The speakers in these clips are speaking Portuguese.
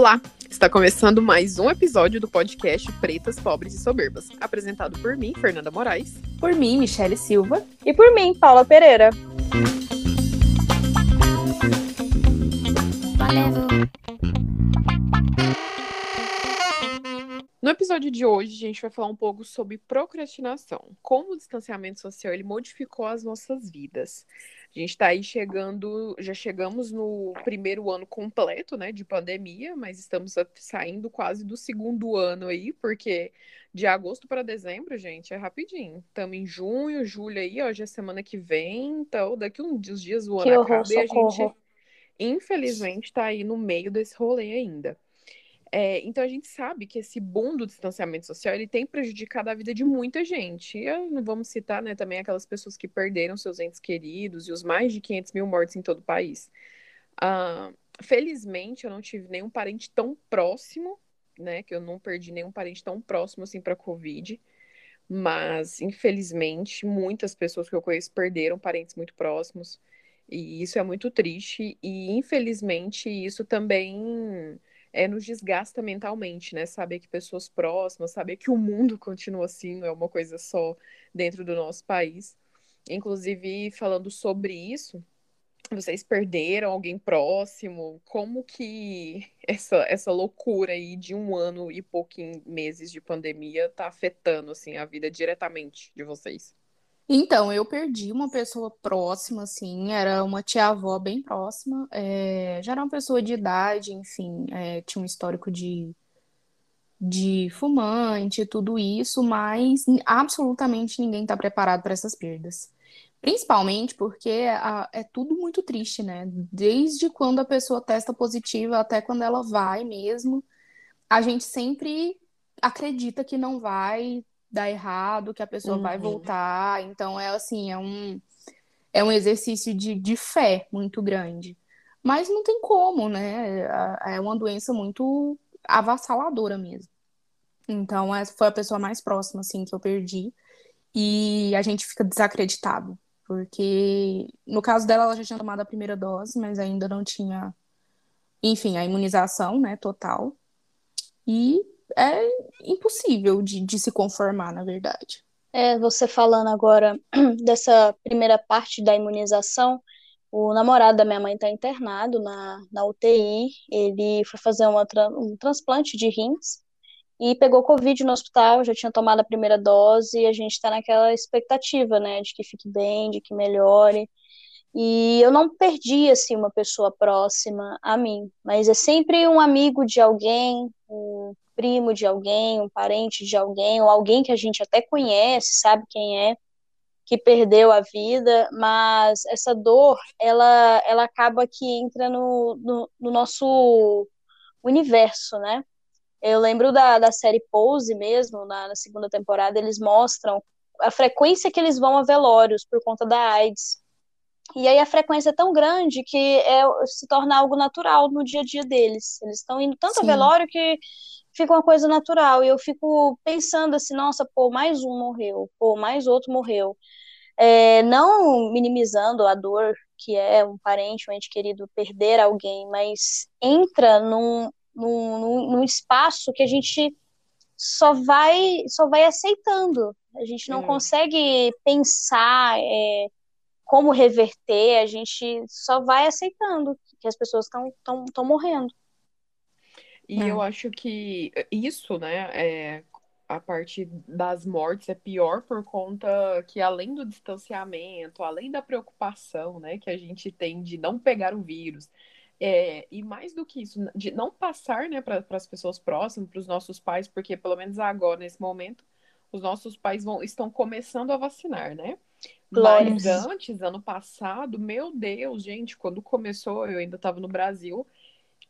Olá! Está começando mais um episódio do podcast Pretas, Pobres e Soberbas, apresentado por mim, Fernanda Moraes. Por mim, Michele Silva. E por mim, Paula Pereira. No episódio de hoje, a gente vai falar um pouco sobre procrastinação, como o distanciamento social ele modificou as nossas vidas. A gente está aí chegando, já chegamos no primeiro ano completo, né, de pandemia, mas estamos saindo quase do segundo ano aí, porque de agosto para dezembro, gente, é rapidinho. Estamos em junho, julho aí, ó, já é semana que vem, então daqui uns dias o ano que horror, acaba socorro. e a gente, infelizmente, está aí no meio desse rolê ainda. É, então a gente sabe que esse boom do distanciamento social ele tem prejudicado a vida de muita gente. E não vamos citar né, também aquelas pessoas que perderam seus entes queridos e os mais de 500 mil mortes em todo o país. Uh, felizmente eu não tive nenhum parente tão próximo, né? Que eu não perdi nenhum parente tão próximo assim para a Covid. Mas infelizmente muitas pessoas que eu conheço perderam parentes muito próximos. E isso é muito triste. E infelizmente isso também é, nos desgasta mentalmente, né? Saber que pessoas próximas, saber que o mundo continua assim, não é uma coisa só dentro do nosso país. Inclusive, falando sobre isso, vocês perderam alguém próximo? Como que essa, essa loucura aí de um ano e pouquinho meses de pandemia tá afetando assim a vida diretamente de vocês? Então, eu perdi uma pessoa próxima, assim, era uma tia-avó bem próxima, é, já era uma pessoa de idade, enfim, é, tinha um histórico de, de fumante, tudo isso, mas absolutamente ninguém está preparado para essas perdas. Principalmente porque a, é tudo muito triste, né? Desde quando a pessoa testa positiva até quando ela vai mesmo, a gente sempre acredita que não vai, dar errado, que a pessoa uhum. vai voltar. Então, é assim, é um, é um exercício de, de fé muito grande. Mas não tem como, né? É, é uma doença muito avassaladora mesmo. Então, essa foi a pessoa mais próxima, assim, que eu perdi. E a gente fica desacreditado. Porque, no caso dela, ela já tinha tomado a primeira dose, mas ainda não tinha, enfim, a imunização, né, total. E é impossível de, de se conformar, na verdade. É, você falando agora dessa primeira parte da imunização, o namorado da minha mãe está internado na, na UTI, ele foi fazer uma, um transplante de rins e pegou Covid no hospital, já tinha tomado a primeira dose e a gente está naquela expectativa, né, de que fique bem, de que melhore. E eu não perdi, assim, uma pessoa próxima a mim, mas é sempre um amigo de alguém, um primo de alguém, um parente de alguém, ou alguém que a gente até conhece, sabe quem é, que perdeu a vida, mas essa dor, ela, ela acaba que entra no, no, no nosso universo, né? Eu lembro da, da série Pose mesmo, na, na segunda temporada, eles mostram a frequência que eles vão a velórios por conta da AIDS. E aí a frequência é tão grande que é, se torna algo natural no dia a dia deles. Eles estão indo tanto Sim. a velório que fica uma coisa natural. E eu fico pensando assim, nossa, pô, mais um morreu, pô, mais outro morreu. É, não minimizando a dor que é um parente, um ente querido perder alguém, mas entra num, num, num espaço que a gente só vai só vai aceitando. A gente não hum. consegue pensar é, como reverter, a gente só vai aceitando que as pessoas estão morrendo. E eu acho que isso, né, é, a parte das mortes é pior por conta que além do distanciamento, além da preocupação, né, que a gente tem de não pegar o vírus, é, e mais do que isso, de não passar, né, para as pessoas próximas, para os nossos pais, porque pelo menos agora, nesse momento, os nossos pais vão, estão começando a vacinar, né? Mas antes, ano passado, meu Deus, gente, quando começou, eu ainda estava no Brasil,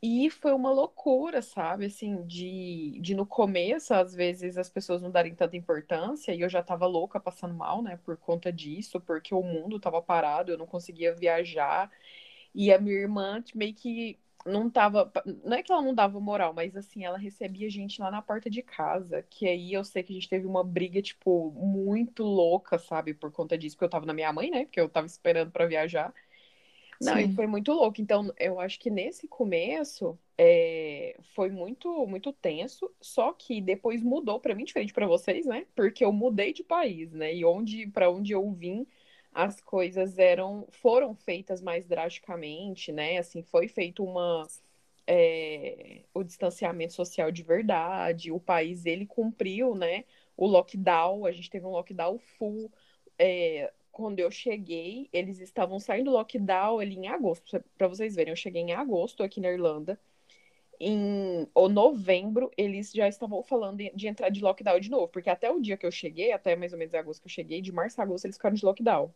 e foi uma loucura, sabe? Assim, de, de no começo, às vezes, as pessoas não darem tanta importância, e eu já tava louca, passando mal, né, por conta disso, porque o mundo tava parado, eu não conseguia viajar, e a minha irmã meio que não tava. Não é que ela não dava moral, mas assim, ela recebia gente lá na porta de casa, que aí eu sei que a gente teve uma briga, tipo, muito louca, sabe, por conta disso, porque eu tava na minha mãe, né, porque eu tava esperando para viajar. Não, e Sim. foi muito louco. Então, eu acho que nesse começo é, foi muito, muito tenso. Só que depois mudou para mim, diferente para vocês, né? Porque eu mudei de país, né? E onde, para onde eu vim, as coisas eram, foram feitas mais drasticamente, né? Assim, foi feito uma é, o distanciamento social de verdade. O país ele cumpriu, né? O lockdown. A gente teve um lockdown full. É, quando eu cheguei, eles estavam saindo do lockdown ali em agosto. Para vocês verem, eu cheguei em agosto aqui na Irlanda. Em ou novembro, eles já estavam falando de, de entrar de lockdown de novo, porque até o dia que eu cheguei, até mais ou menos agosto que eu cheguei, de março a agosto, eles ficaram de lockdown.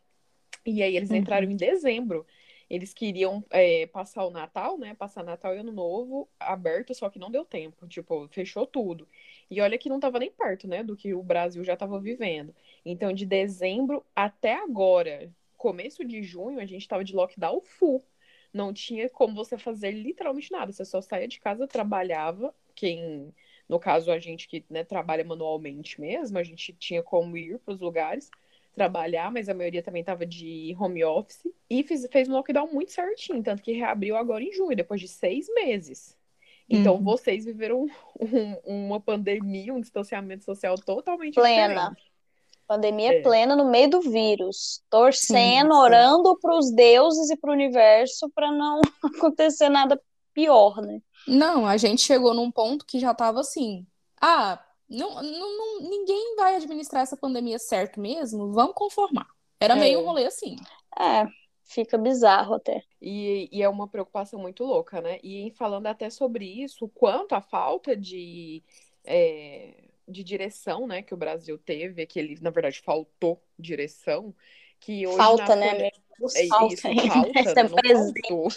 E aí eles Uhum. entraram em dezembro. Eles queriam é, passar o Natal, né? Passar Natal e Ano Novo aberto, só que não deu tempo. Tipo, fechou tudo. E olha que não tava nem perto, né? Do que o Brasil já tava vivendo. Então, de dezembro até agora, começo de junho, a gente tava de lockdown full. Não tinha como você fazer literalmente nada. Você só saía de casa, trabalhava. Quem, no caso, a gente que né, trabalha manualmente mesmo, a gente tinha como ir para os lugares trabalhar, mas a maioria também estava de home office. E fiz, fez um lockdown muito certinho, tanto que reabriu agora em junho, depois de seis meses. Então, Uhum. vocês viveram um- uma pandemia, um distanciamento social totalmente Plena. diferente. Pandemia É. plena no meio do vírus, torcendo, Sim, sim. orando para os deuses e para o universo para não acontecer nada pior, né? Não, a gente chegou num ponto que já tava assim. Ah, não, não, não- ninguém vai administrar essa pandemia certo mesmo, vamos conformar. Era É. meio um rolê assim. É, fica bizarro até. E, e é uma preocupação muito louca, né? E falando até sobre isso, o quanto a falta de, é, de direção, né, que o Brasil teve, que ele, na verdade, faltou direção, que hoje Falta, né? Folha- É falta isso, ainda. falta, Essa né? é Não.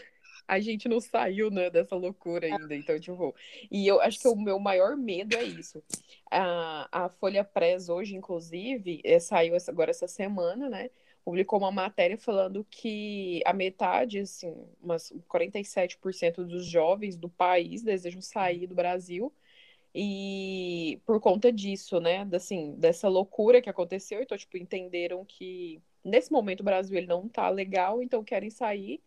A gente não saiu, né, dessa loucura ainda, então, tipo, e eu acho que o meu maior medo é isso. A, a Folha Press hoje, inclusive, eh, saiu essa- agora essa semana, né, publicou uma matéria falando que a metade, assim, umas 47% dos jovens do país desejam sair do Brasil e por conta disso, né, assim, dessa loucura que aconteceu, então, tipo, entenderam que nesse momento o Brasil ele não tá legal, então querem sair.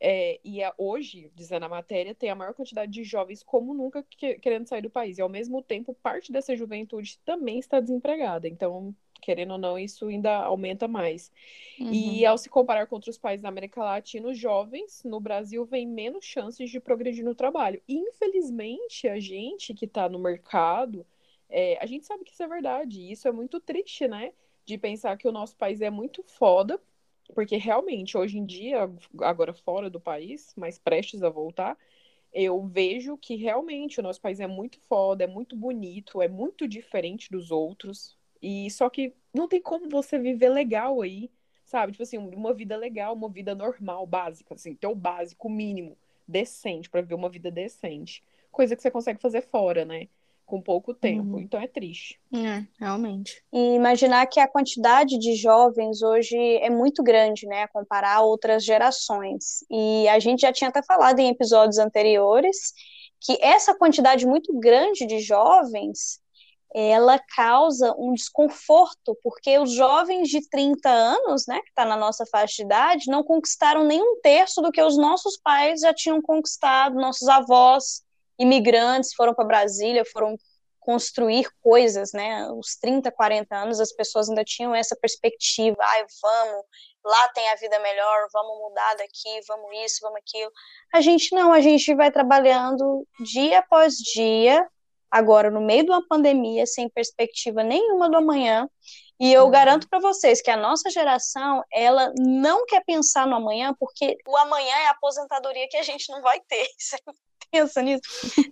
É, e é, hoje, dizendo a matéria, tem a maior quantidade de jovens como nunca que- querendo sair do país. E ao mesmo tempo, parte dessa juventude também está desempregada. Então, querendo ou não, isso ainda aumenta mais. E ao se comparar com outros países da América Latina, os jovens no Brasil têm menos chances de progredir no trabalho. E, infelizmente, a gente que está no mercado, é, a gente sabe que isso é verdade. E isso é muito triste, né? De pensar que o nosso país é muito foda, porque realmente, hoje em dia, agora fora do país, mas prestes a voltar, eu vejo que realmente o nosso país é muito foda, é muito bonito, é muito diferente dos outros. E só que não tem como você viver legal aí, sabe? Tipo assim, uma vida legal, uma vida normal, básica, assim, ter o básico, mínimo, decente, pra viver uma vida decente. Coisa que você consegue fazer fora, né? Com pouco tempo. Uhum. Então é triste. É, realmente. E imaginar que a quantidade de jovens hoje é muito grande, né, comparar a outras gerações. E a gente já tinha até falado em episódios anteriores que essa quantidade muito grande de jovens, ela causa um desconforto, porque os jovens de 30 anos, né, que está na nossa faixa de idade, não conquistaram nem um terço do que os nossos pais já tinham conquistado, nossos avós imigrantes foram para Brasília, foram construir coisas, né? Os 30, 40 anos, as pessoas ainda tinham essa perspectiva, ai, vamos, lá tem a vida melhor, vamos mudar daqui, vamos isso, vamos aquilo. A gente não, a gente vai trabalhando dia após dia, agora no meio de uma pandemia, sem perspectiva nenhuma do amanhã. E eu Uhum. garanto para vocês que a nossa geração, ela não quer pensar no amanhã, porque o amanhã é a aposentadoria que a gente não vai ter. Você pensa nisso?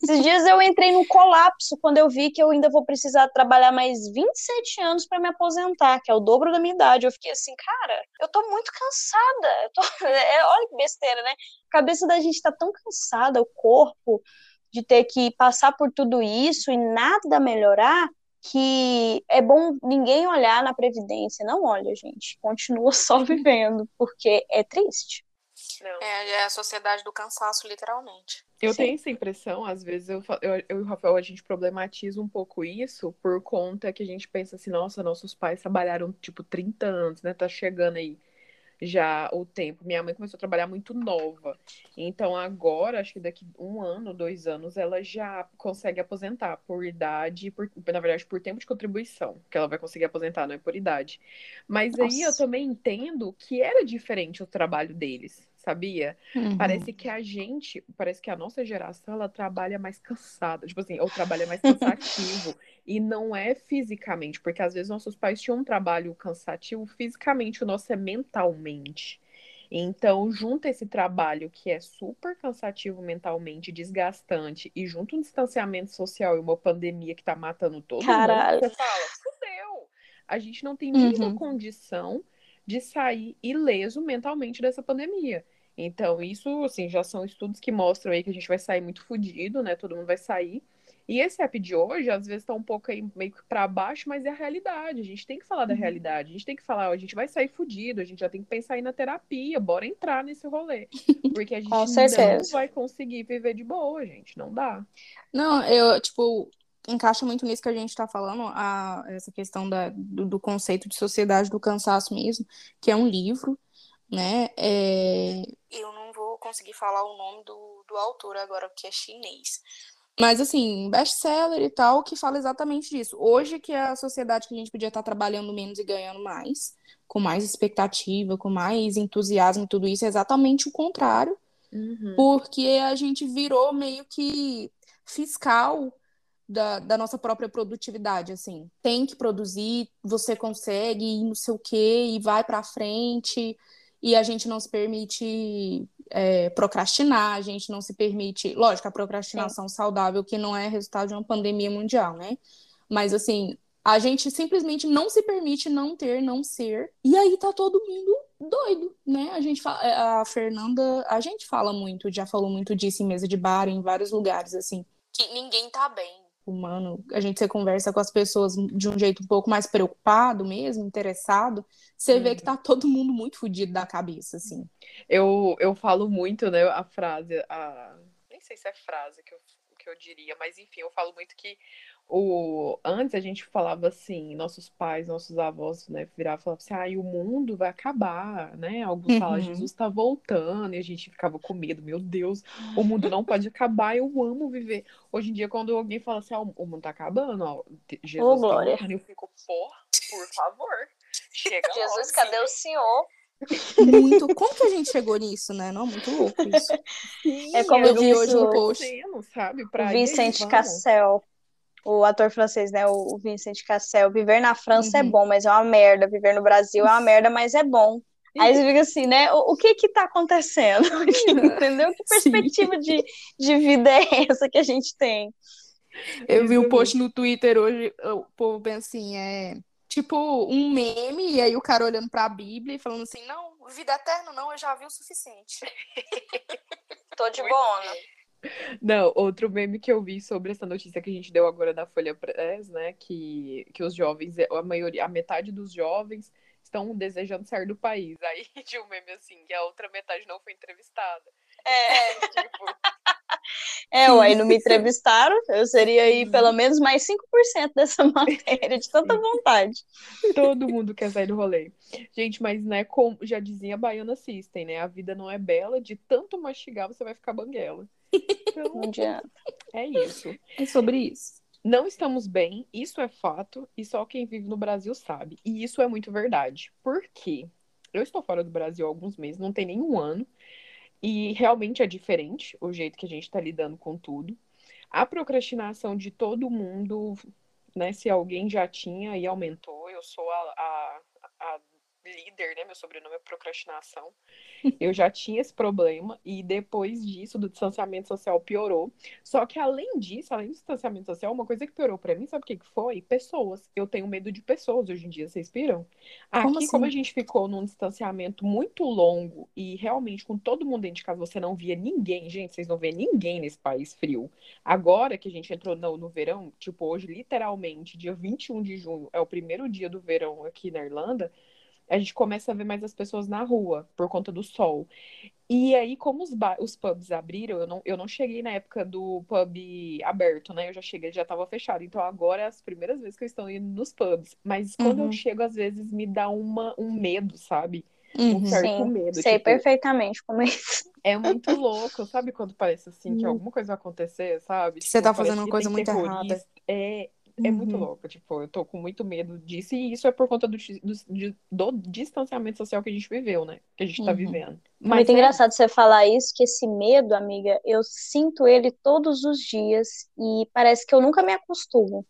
Esses dias eu entrei num colapso quando eu vi que eu ainda vou precisar trabalhar mais 27 anos para me aposentar, que é o dobro da minha idade. Eu fiquei assim, cara, eu tô muito cansada. Tô... é, olha que besteira, né? A cabeça da gente tá tão cansada, o corpo, de ter que passar por tudo isso e nada melhorar, que é bom ninguém olhar na Previdência. Não olha, gente. Continua só vivendo, porque é triste. Não. É, é a sociedade do cansaço, literalmente. Eu Sim. tenho essa impressão, às vezes eu, eu, eu e o Rafael, a gente problematiza um pouco isso por conta que a gente pensa assim, nossa, nossos pais trabalharam tipo 30 anos, né? Tá chegando aí. Já o tempo. Minha mãe começou a trabalhar muito nova. Então, agora, acho que daqui um ano, dois anos, ela já consegue aposentar por idade, por, na verdade, por tempo de contribuição, que ela vai conseguir aposentar, não é por idade. Mas Nossa. aí eu também entendo que era diferente o trabalho deles sabia? Uhum. Parece que a gente, parece que a nossa geração, ela trabalha mais cansada, tipo assim, ou trabalha mais cansativo, e não é fisicamente, porque às vezes nossos pais tinham um trabalho cansativo fisicamente, o nosso é mentalmente. Então, junto esse trabalho que é super cansativo mentalmente, desgastante, e junto um distanciamento social e uma pandemia que tá matando todo Caralho. mundo, você fala, fudeu! A gente não tem nenhuma uhum. condição de sair ileso mentalmente dessa pandemia. Então, isso, assim, já são estudos que mostram aí que a gente vai sair muito fodido, né? Todo mundo vai sair. E esse app de hoje, às vezes, tá um pouco aí meio que pra baixo, mas é a realidade. A gente tem que falar da uhum. realidade. A gente tem que falar, ó, a gente vai sair fudido, a gente já tem que pensar aí na terapia, bora entrar nesse rolê. Porque a gente não vai conseguir viver de boa, gente. Não dá. Não, eu, tipo, encaixa muito nisso que a gente está falando, a, essa questão da, do, do, conceito de sociedade do cansaço mesmo, que é um livro né? É... Eu não vou conseguir falar o nome do, do autor agora, porque é chinês. Mas, assim, best-seller e tal, que fala exatamente disso. Hoje, que é a sociedade que a gente podia estar trabalhando menos e ganhando mais, com mais expectativa, com mais entusiasmo e tudo isso, é exatamente o contrário. Uhum. Porque a gente virou meio que fiscal da, da, nossa própria produtividade, assim. Tem que produzir, você consegue, e não sei o quê, e vai para frente e a gente não se permite é, procrastinar, a gente não se permite. Lógico, a procrastinação Sim. saudável, que não é resultado de uma pandemia mundial, né? Mas, assim, a gente simplesmente não se permite não ter, não ser. E aí tá todo mundo doido, né? A gente fala, é, a Fernanda, a gente fala muito, já falou muito disso em mesa de bar, em vários lugares, assim. Que ninguém tá bem humano, a gente você conversa com as pessoas de um jeito um pouco mais preocupado mesmo, interessado, você vê que tá todo mundo muito fodido da cabeça, assim. Eu, eu falo muito, né, a frase, a... nem sei se é frase que eu, eu diria, mas enfim, eu falo muito que o antes a gente falava assim, nossos pais, nossos avós, né, viravam e falavam assim, ah, o mundo vai acabar, né? Alguns uhum. falam, Jesus está voltando, e a gente ficava com medo, meu Deus, o mundo não pode acabar, eu amo viver. Hoje em dia, quando alguém fala assim, ah, o mundo tá acabando, ó, Jesus oh, tá voltando, eu fico, por, por favor, chega Jesus, logo, cadê o Senhor? Muito. Como que a gente chegou nisso, né? Não, muito louco isso. Sim, é como eu vi hoje no post. Sabe, o Vicente Cassel o ator francês, né, o Vincent Cassel, viver na França é uhum. é bom, mas é uma merda, viver no Brasil é uma merda, mas é bom. Aí você fica assim, né? O, o que que tá acontecendo? Entendeu? Que perspectiva de, de vida é essa que a gente tem? Eu vi um post no Twitter hoje, o povo bem assim, é tipo um meme, e aí o cara olhando pra Bíblia e falando assim, não, vida eterna não, eu já vi o suficiente. Tô de boa, não, outro meme que eu vi sobre essa notícia que a gente deu agora da Folha Press, né? Que, que os jovens, a maioria, a metade dos jovens estão desejando sair do país. Aí tinha um meme assim, que a outra metade não foi entrevistada. É, tipo. É, ué, não me entrevistaram, eu seria aí pelo menos mais 5% dessa matéria, de tanta vontade. Todo mundo quer sair do rolê. Gente, mas né, como já dizia a Baiana System, né? A vida não é bela, de tanto mastigar você vai ficar banguela. Então, não adianta. É isso. É sobre isso. Não estamos bem, isso é fato, e só quem vive no Brasil sabe. E isso é muito verdade. Por quê? Eu estou fora do Brasil há alguns meses, não tem nenhum ano, e realmente é diferente o jeito que a gente está lidando com tudo. A procrastinação de todo mundo, né? Se alguém já tinha e aumentou, eu sou a, a, líder, né? Meu sobrenome é procrastinação. Eu já tinha esse problema e depois disso, do distanciamento social piorou. Só que além disso, além do distanciamento social, uma coisa que piorou para mim, sabe o que, que foi? Pessoas. Eu tenho medo de pessoas hoje em dia, vocês viram? Aqui, como, assim? como a gente ficou num distanciamento muito longo e realmente com todo mundo dentro de casa, você não via ninguém, gente, vocês não vê ninguém nesse país frio. Agora que a gente entrou no, no verão, tipo, hoje, literalmente, dia 21 de junho, é o primeiro dia do verão aqui na Irlanda a gente começa a ver mais as pessoas na rua por conta do sol. E aí, como os, os pubs abriram, eu não, eu não cheguei na época do pub aberto, né? Eu já cheguei, já estava fechado. Então agora é as primeiras vezes que eu estou indo nos pubs. Mas quando uhum. eu chego, às vezes me dá uma, um medo, sabe? um certo Sim, medo. sei tipo, perfeitamente como é isso. é muito louco, sabe quando parece assim que alguma coisa vai acontecer, sabe? Você Tipo, tá fazendo uma coisa muito errada. terrorista. É, muito Uhum. louco, tipo, eu tô com muito medo disso, e isso é por conta do, do, do distanciamento social que a gente viveu, né? Que a gente tá Uhum. vivendo. É muito é engraçado você falar isso, que esse medo, amiga, eu sinto ele todos os dias e parece que eu nunca me acostumo.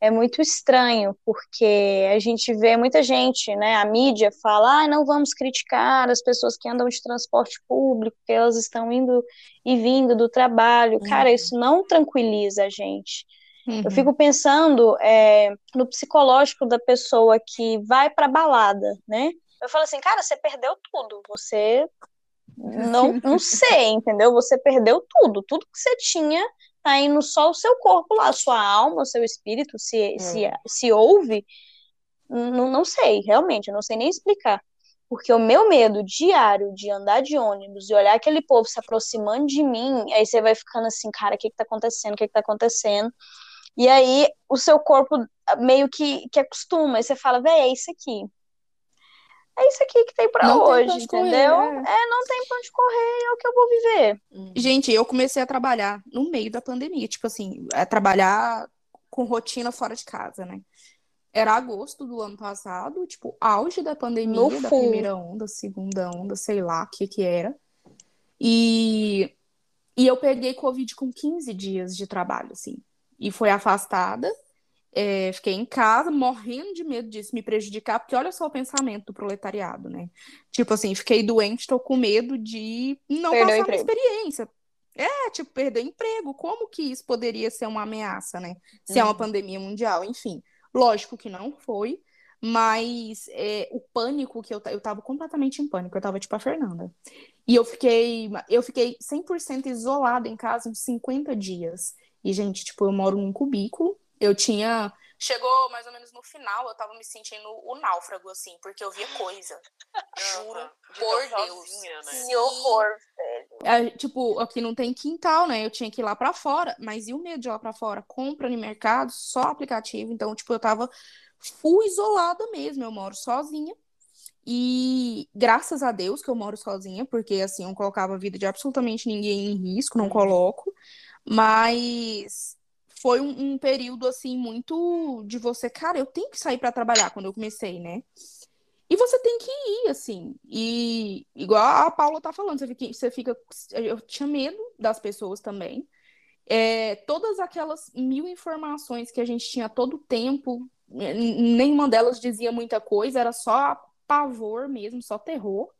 É muito estranho, porque a gente vê muita gente, né? A mídia fala, ah, não vamos criticar as pessoas que andam de transporte público, que elas estão indo e vindo do trabalho. Cara, Uhum. isso não tranquiliza a gente. Uhum. Eu fico pensando é, no psicológico da pessoa que vai pra balada, né? Eu falo assim, cara, você perdeu tudo. Você não, não sei, entendeu? Você perdeu tudo. Tudo que você tinha tá indo só o seu corpo lá, a sua alma, o seu espírito, se, se, se ouve. Não, não sei, realmente, eu não sei nem explicar. Porque o meu medo diário de andar de ônibus e olhar aquele povo se aproximando de mim, aí você vai ficando assim, cara, o que que tá acontecendo? O que que tá acontecendo? E aí o seu corpo meio que, que acostuma, aí você fala, véi, é isso aqui. É isso aqui que tem pra Não tem pra hoje, onde correr, entendeu? é. é, não tem pra onde correr, é o que eu vou viver. Uhum. Gente, eu comecei a trabalhar no meio da pandemia, tipo assim, a trabalhar com rotina fora de casa, né? Era agosto do ano passado, tipo, auge da pandemia, No da full. primeira onda, segunda onda, sei lá o que que era. E, e eu peguei Covid com 15 dias de trabalho, assim. E foi afastada, é, fiquei em casa, morrendo de medo disso me prejudicar, porque olha só o pensamento do proletariado, né? Tipo assim, fiquei doente, tô com medo de não Perdeu passar uma emprego. experiência. É, tipo, perder emprego. Como que isso poderia ser uma ameaça, né? Se é uma Uhum. pandemia mundial, enfim. Lógico que não foi, mas é, o pânico que eu, eu tava completamente em pânico, eu tava tipo a Fernanda. E eu fiquei, eu fiquei 100% isolada em casa uns 50 dias. E, gente, tipo, eu moro num cubículo, eu tinha. Chegou mais ou menos no final, eu tava me sentindo o náufrago, assim, porque eu via coisa. Juro. De por Deus. sozinha, né? Que horror. É, tipo, aqui não tem quintal, né? Eu tinha que ir lá pra fora, mas e o medo de ir lá pra fora? Compra no mercado, só aplicativo. Então, tipo, eu tava full isolada mesmo. Eu moro sozinha. E graças a Deus que eu moro sozinha, porque assim, eu não colocava a vida de absolutamente ninguém em risco, não Uhum. coloco. Mas foi um, um período assim muito de você, cara, eu tenho que sair pra trabalhar quando eu comecei, né? E você tem que ir, assim. E igual a Paula tá falando, você fica, você fica- eu tinha medo das pessoas também. É, todas aquelas mil informações que a gente tinha todo tempo, n- nenhuma delas dizia muita coisa, era só pavor mesmo, só terror.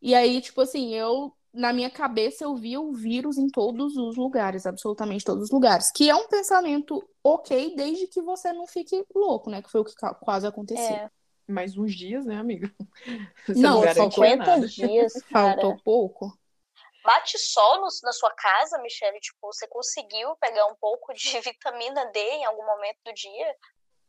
E aí, tipo assim, eu, na minha cabeça, eu via o vírus em todos os lugares, absolutamente todos os lugares. Que é um pensamento ok, desde que você não fique louco, né? Que foi o que quase aconteceu. É, Mais uns dias, né, amiga? Você Não, faltou 50 nada. dias, cara. Faltou pouco. Bate sol no- na sua casa, Michelle? Tipo, você conseguiu pegar um pouco de vitamina D em algum momento do dia?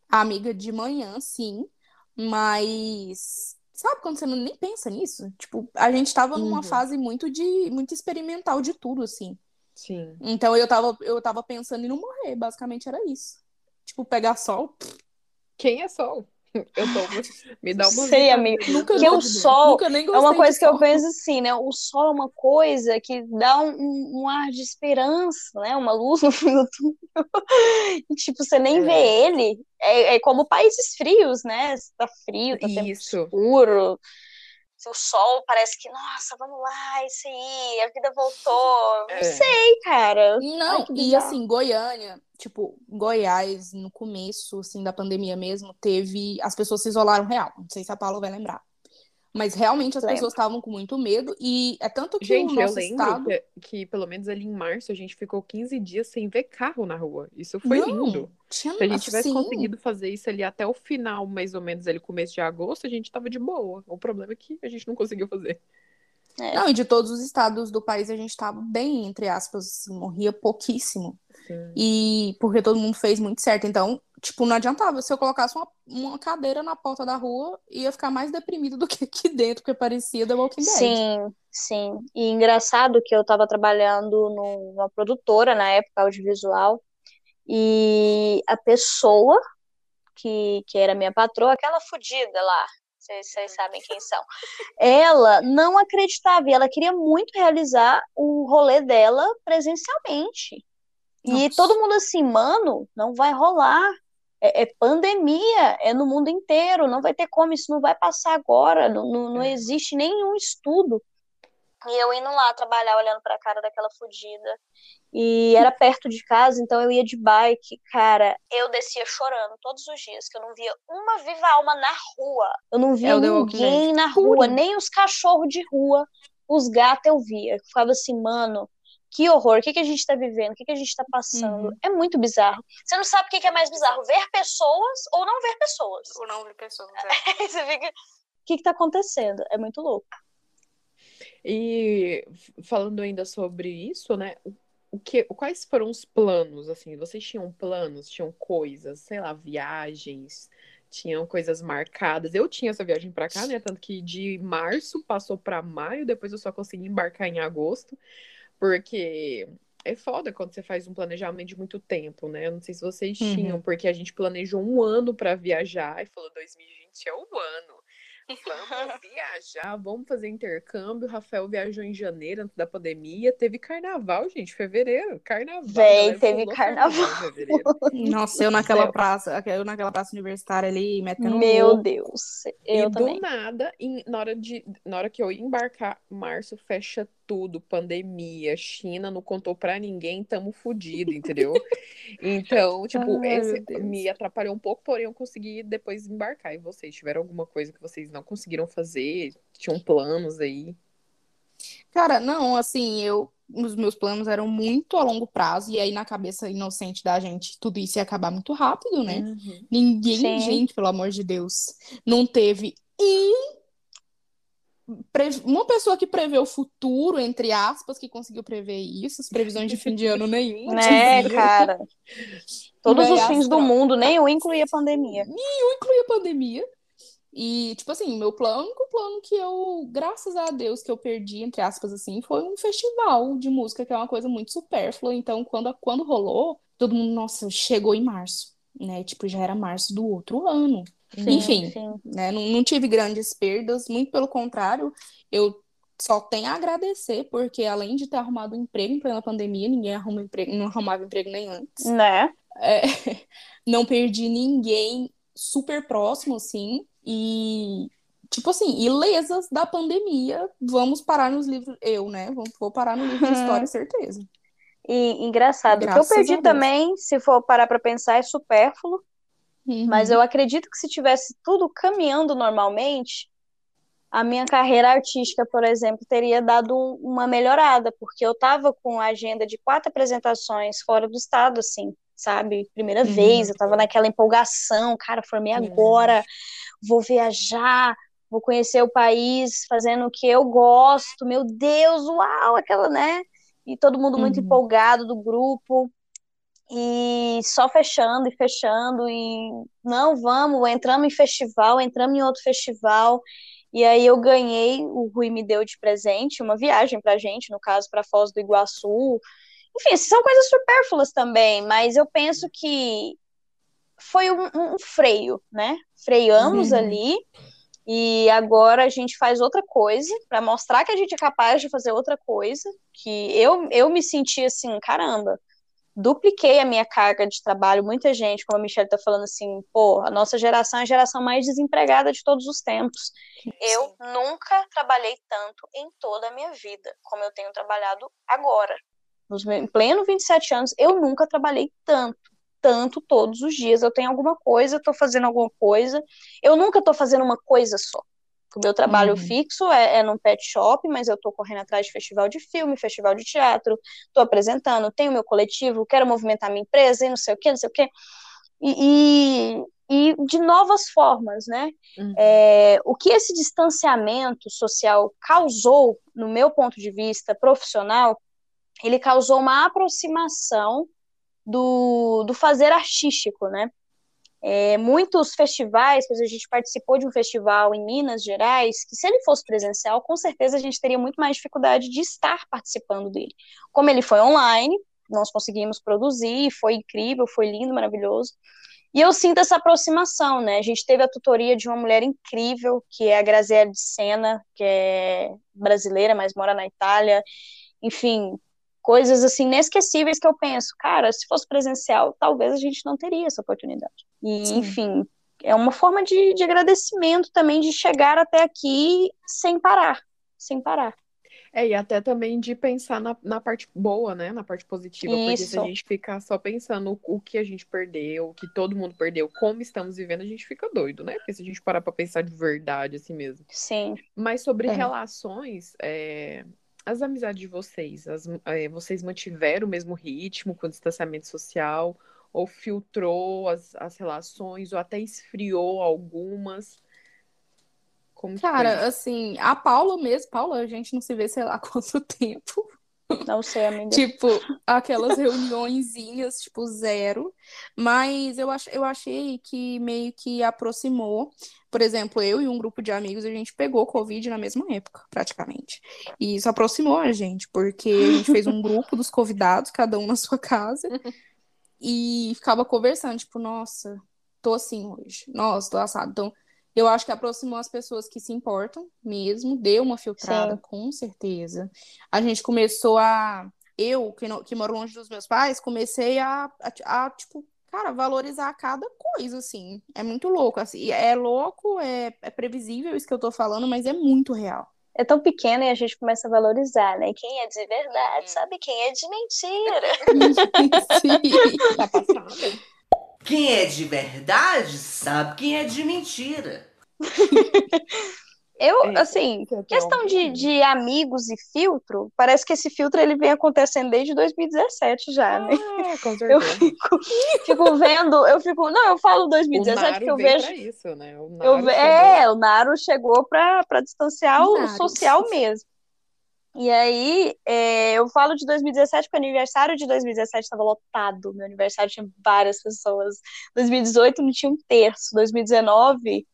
Amiga de manhã, sim, mas sabe quando você não- nem pensa nisso? Tipo, a gente tava numa Uhum. fase muito de muito experimental de tudo, assim. Sim. Então eu tava, eu tava pensando em não morrer, basicamente era isso. Tipo, pegar sol. Quem é sol? Eu tô. Me dá uma Sei, amiga. D. Nunca Porque nem- o sol nunca nem É uma coisa que eu sol. penso assim, né? O sol é uma coisa que dá um, um- ar de esperança, né? Uma luz no fim do túnel. E, tipo, você nem É. vê ele. É, é como países frios, né? Tá frio, tá tempo Isso. escuro. Se O sol parece que, nossa, vamos lá, isso aí, a vida voltou. É. Não sei, cara. Não, Ai, que e assim, Goiânia, tipo, Goiás, no começo, assim, da pandemia mesmo, teve. As pessoas se isolaram real. Não sei se a Paula vai lembrar. Mas realmente as Lembro. pessoas estavam com muito medo. E é tanto que Gente, o eu nosso lembro estado. que, que pelo menos ali em março a gente ficou 15 dias sem ver carro na rua. Isso foi Não, lindo. Tinha... Se a gente tivesse sim. conseguido fazer isso ali até o final, mais ou menos, ali, começo de agosto, a gente tava de boa. O problema é que a gente não conseguiu fazer. É. Não, e de todos os estados do país a gente tava bem, entre aspas, assim, morria pouquíssimo. Sim. E porque todo mundo fez muito certo. Então, tipo, não adiantava. Se eu colocasse uma, uma cadeira na porta da rua, ia ficar mais deprimido do que aqui dentro, porque parecia The Walking Dead. Sim, sim. E engraçado que eu tava trabalhando numa produtora na época audiovisual e a pessoa que, que era minha patroa, aquela fodida lá, vocês sabem quem são. Ela não acreditava e ela queria muito realizar o rolê dela presencialmente. Nossa. E todo mundo assim, mano, não vai rolar. É, é, pandemia, é no mundo inteiro, não vai ter como, isso não vai passar agora, não, não, não é. existe nenhum estudo. E eu indo lá trabalhar, olhando pra cara daquela fodida. E era perto de casa, então eu ia de bike. Cara, eu descia chorando todos os dias, que eu não via uma viva alma na rua. Eu não via é ninguém na rua, nem os cachorros de rua. Os gatos eu via. Eu ficava assim, mano, que horror, o que, que a gente está vivendo, o que, que a gente está passando. Uhum. É muito bizarro. Você não sabe o que, que, é mais bizarro, ver pessoas ou não ver pessoas. Ou não ver pessoas, é. Você fica... O que está acontecendo? É muito louco. E falando ainda sobre isso, né? O que, quais foram os planos, assim? Vocês tinham planos, tinham coisas, sei lá, viagens, tinham coisas marcadas. Eu tinha essa viagem para cá, né? Tanto que de março passou para maio, depois eu só consegui embarcar em agosto, porque é foda quando você faz um planejamento de muito tempo, né? Eu não sei se vocês uhum. tinham, porque a gente planejou um ano para viajar e falou 2020 é o ano. Vamos viajar, vamos fazer intercâmbio. O Rafael viajou em janeiro, antes da pandemia. Teve carnaval, gente, fevereiro. Carnaval. Véi, teve carnaval. Nossa, eu naquela praça, eu naquela praça universitária ali, metendo Meu louco. Deus. Eu e também. do nada, em, na, hora de, na hora que eu ia embarcar, março fecha tudo, pandemia, China não contou pra ninguém, tamo fudido, entendeu? então, tipo, Ai, esse me atrapalhou um pouco, porém eu consegui depois embarcar. E vocês, tiveram alguma coisa que vocês não conseguiram fazer? Tinham planos aí? Cara, não, assim, eu os meus planos eram muito a longo prazo, e aí na cabeça inocente da gente, tudo isso ia acabar muito rápido, né? Uhum. Ninguém, Sim. gente, pelo amor de Deus, não teve um uma pessoa que prevê o futuro, entre aspas, que conseguiu prever isso, as previsões de fim de ano nenhum. Né, cara? Todos os fins do mundo, nenhum incluía pandemia. Nenhum incluía pandemia. E, tipo assim, meu plano, o plano que eu, graças a Deus, que eu perdi, entre aspas, assim, foi um festival de música, que é uma coisa muito supérflua. Então, quando, quando rolou, todo mundo, nossa, chegou em março, né? Tipo, já era março do outro ano. Sim, Enfim, sim. Né, não, não tive grandes perdas, muito pelo contrário, eu só tenho a agradecer, porque além de ter arrumado um emprego em plena pandemia, ninguém arruma emprego, não arrumava emprego nem antes. Né? É, não perdi ninguém super próximo, assim, e, tipo assim, ilesas da pandemia, vamos parar nos livros, eu, né, vou, vou parar no livro de história, certeza. E engraçado, Graças o que eu perdi também, se for parar para pensar, é supérfluo, Uhum. Mas eu acredito que se tivesse tudo caminhando normalmente, a minha carreira artística, por exemplo, teria dado uma melhorada, porque eu estava com a agenda de quatro apresentações fora do estado, assim, sabe? Primeira uhum. vez, eu estava naquela empolgação, cara, formei uhum. agora, vou viajar, vou conhecer o país fazendo o que eu gosto, meu Deus, uau, aquela, né? E todo mundo muito uhum. empolgado do grupo e só fechando e fechando e não vamos, entramos em festival, entramos em outro festival e aí eu ganhei, o Rui me deu de presente uma viagem pra gente, no caso para Foz do Iguaçu. Enfim, são coisas supérfluas também, mas eu penso que foi um, um freio, né? Freamos uhum. ali e agora a gente faz outra coisa para mostrar que a gente é capaz de fazer outra coisa, que eu, eu me senti assim, caramba, dupliquei a minha carga de trabalho. Muita gente, como a Michelle está falando assim, pô, a nossa geração é a geração mais desempregada de todos os tempos. Eu nunca trabalhei tanto em toda a minha vida como eu tenho trabalhado agora. Nos em pleno 27 anos, eu nunca trabalhei tanto, tanto todos os dias. Eu tenho alguma coisa, estou fazendo alguma coisa. Eu nunca estou fazendo uma coisa só. O meu trabalho uhum. fixo é, é num pet shop, mas eu estou correndo atrás de festival de filme, festival de teatro, estou apresentando, tenho meu coletivo, quero movimentar minha empresa e não sei o que, não sei o que. E, e, e de novas formas, né? Uhum. É, o que esse distanciamento social causou, no meu ponto de vista profissional, ele causou uma aproximação do, do fazer artístico, né? É, muitos festivais, pois a gente participou de um festival em Minas Gerais, que se ele fosse presencial, com certeza a gente teria muito mais dificuldade de estar participando dele. Como ele foi online, nós conseguimos produzir, foi incrível, foi lindo, maravilhoso. E eu sinto essa aproximação, né? A gente teve a tutoria de uma mulher incrível, que é a Graziella de Sena, que é brasileira, mas mora na Itália. Enfim, coisas assim inesquecíveis que eu penso, cara, se fosse presencial, talvez a gente não teria essa oportunidade. E, Sim. enfim, é uma forma de, de agradecimento também de chegar até aqui sem parar, sem parar. É, e até também de pensar na, na parte boa, né? Na parte positiva. Isso. Porque se a gente ficar só pensando o, o que a gente perdeu, o que todo mundo perdeu, como estamos vivendo, a gente fica doido, né? Porque se a gente parar pra pensar de verdade, assim mesmo. Sim. Mas sobre é. relações, é, as amizades de vocês, as, é, vocês mantiveram o mesmo ritmo com o distanciamento social? Ou filtrou as, as relações, ou até esfriou algumas? Como Cara, assim, a Paula mesmo, Paula, a gente não se vê sei lá quanto tempo. Não sei, amiga. tipo, aquelas reuniõezinhas, tipo, zero. Mas eu, ach, eu achei que meio que aproximou. Por exemplo, eu e um grupo de amigos, a gente pegou Covid na mesma época, praticamente. E isso aproximou a gente, porque a gente fez um grupo dos convidados, cada um na sua casa, e ficava conversando, tipo, nossa, tô assim hoje. Nossa, tô assado. Então, eu acho que aproximou as pessoas que se importam mesmo, deu uma filtrada, Sim. com certeza. A gente começou a. Eu, que, que moro longe dos meus pais, comecei a, a, a, tipo, cara, valorizar cada coisa, assim. É muito louco. Assim. É louco, é, é previsível isso que eu tô falando, mas é muito real. É tão pequeno e a gente começa a valorizar, né? Quem é de verdade, uhum. sabe quem é de mentira. Sim, tá passada. Quem é de verdade sabe quem é de mentira. Eu, é, assim, questão de, de amigos e filtro, parece que esse filtro ele vem acontecendo desde 2017 já, né? Ah, com certeza. Eu fico, fico vendo, eu fico, não, eu falo 2017 porque eu vejo. Isso, né? o eu, é, o Naro chegou para distanciar o, o social mesmo. E aí, é, eu falo de 2017 porque o aniversário de 2017 estava lotado. Meu aniversário tinha várias pessoas. 2018 não tinha um terço. 2019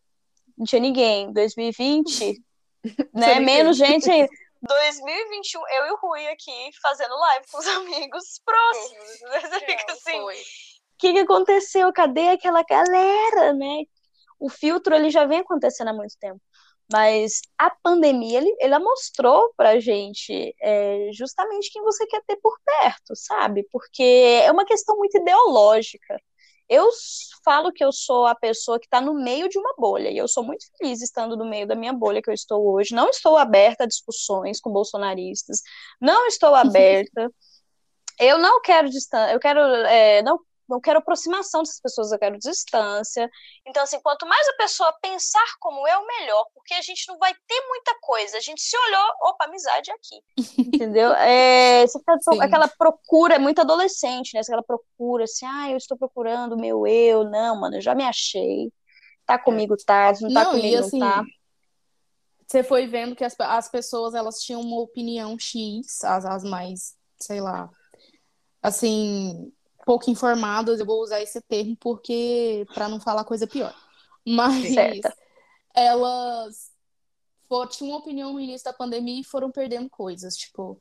não tinha ninguém. 2020, né? Menos gente ainda. 2021, eu e o Rui aqui fazendo live com os amigos próximos. Né? Você fica assim. O que, que aconteceu? Cadê aquela galera, né? O filtro ele já vem acontecendo há muito tempo. Mas a pandemia, ele, ela mostrou pra gente é, justamente quem você quer ter por perto, sabe? Porque é uma questão muito ideológica. Eu falo que eu sou a pessoa que está no meio de uma bolha, e eu sou muito feliz estando no meio da minha bolha que eu estou hoje. Não estou aberta a discussões com bolsonaristas, não estou aberta. eu não quero distância, eu quero, é, não não quero aproximação dessas pessoas, eu quero distância. Então, assim, quanto mais a pessoa pensar como eu, melhor, porque a gente não vai ter muita coisa. A gente se olhou, opa, amizade é aqui. Entendeu? É, aquela procura, é muito adolescente, né? Aquela procura, assim, ah, eu estou procurando o meu eu. Não, mano, eu já me achei. Tá comigo, tá. Não tá não, comigo, assim, não tá. Você foi vendo que as, as pessoas, elas tinham uma opinião X, as, as mais, sei lá, assim, pouco informadas, eu vou usar esse termo porque para não falar coisa pior. Mas Certa. elas for, tinham uma opinião no início da pandemia e foram perdendo coisas, tipo,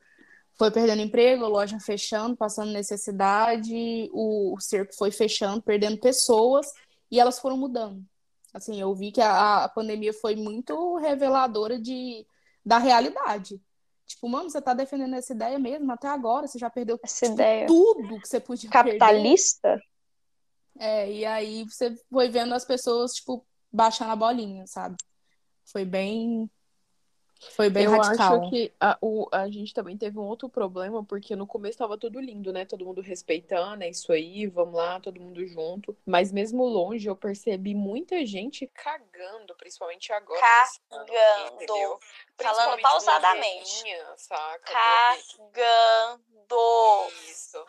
foi perdendo emprego, a loja fechando, passando necessidade, o, o cerco foi fechando, perdendo pessoas e elas foram mudando. Assim, eu vi que a, a pandemia foi muito reveladora de, da realidade. Tipo, mano, você tá defendendo essa ideia mesmo até agora, você já perdeu tipo, tudo que você podia Capitalista? Perder. É, e aí você foi vendo as pessoas, tipo, baixando a bolinha, sabe? Foi bem foi bem eu radical. acho que a, o, a gente também teve um outro problema, porque no começo tava tudo lindo, né? Todo mundo respeitando, é isso aí, vamos lá, todo mundo junto. Mas mesmo longe, eu percebi muita gente cagando, principalmente agora. Cagando. Falando pausadamente. Saca? Cagando. Isso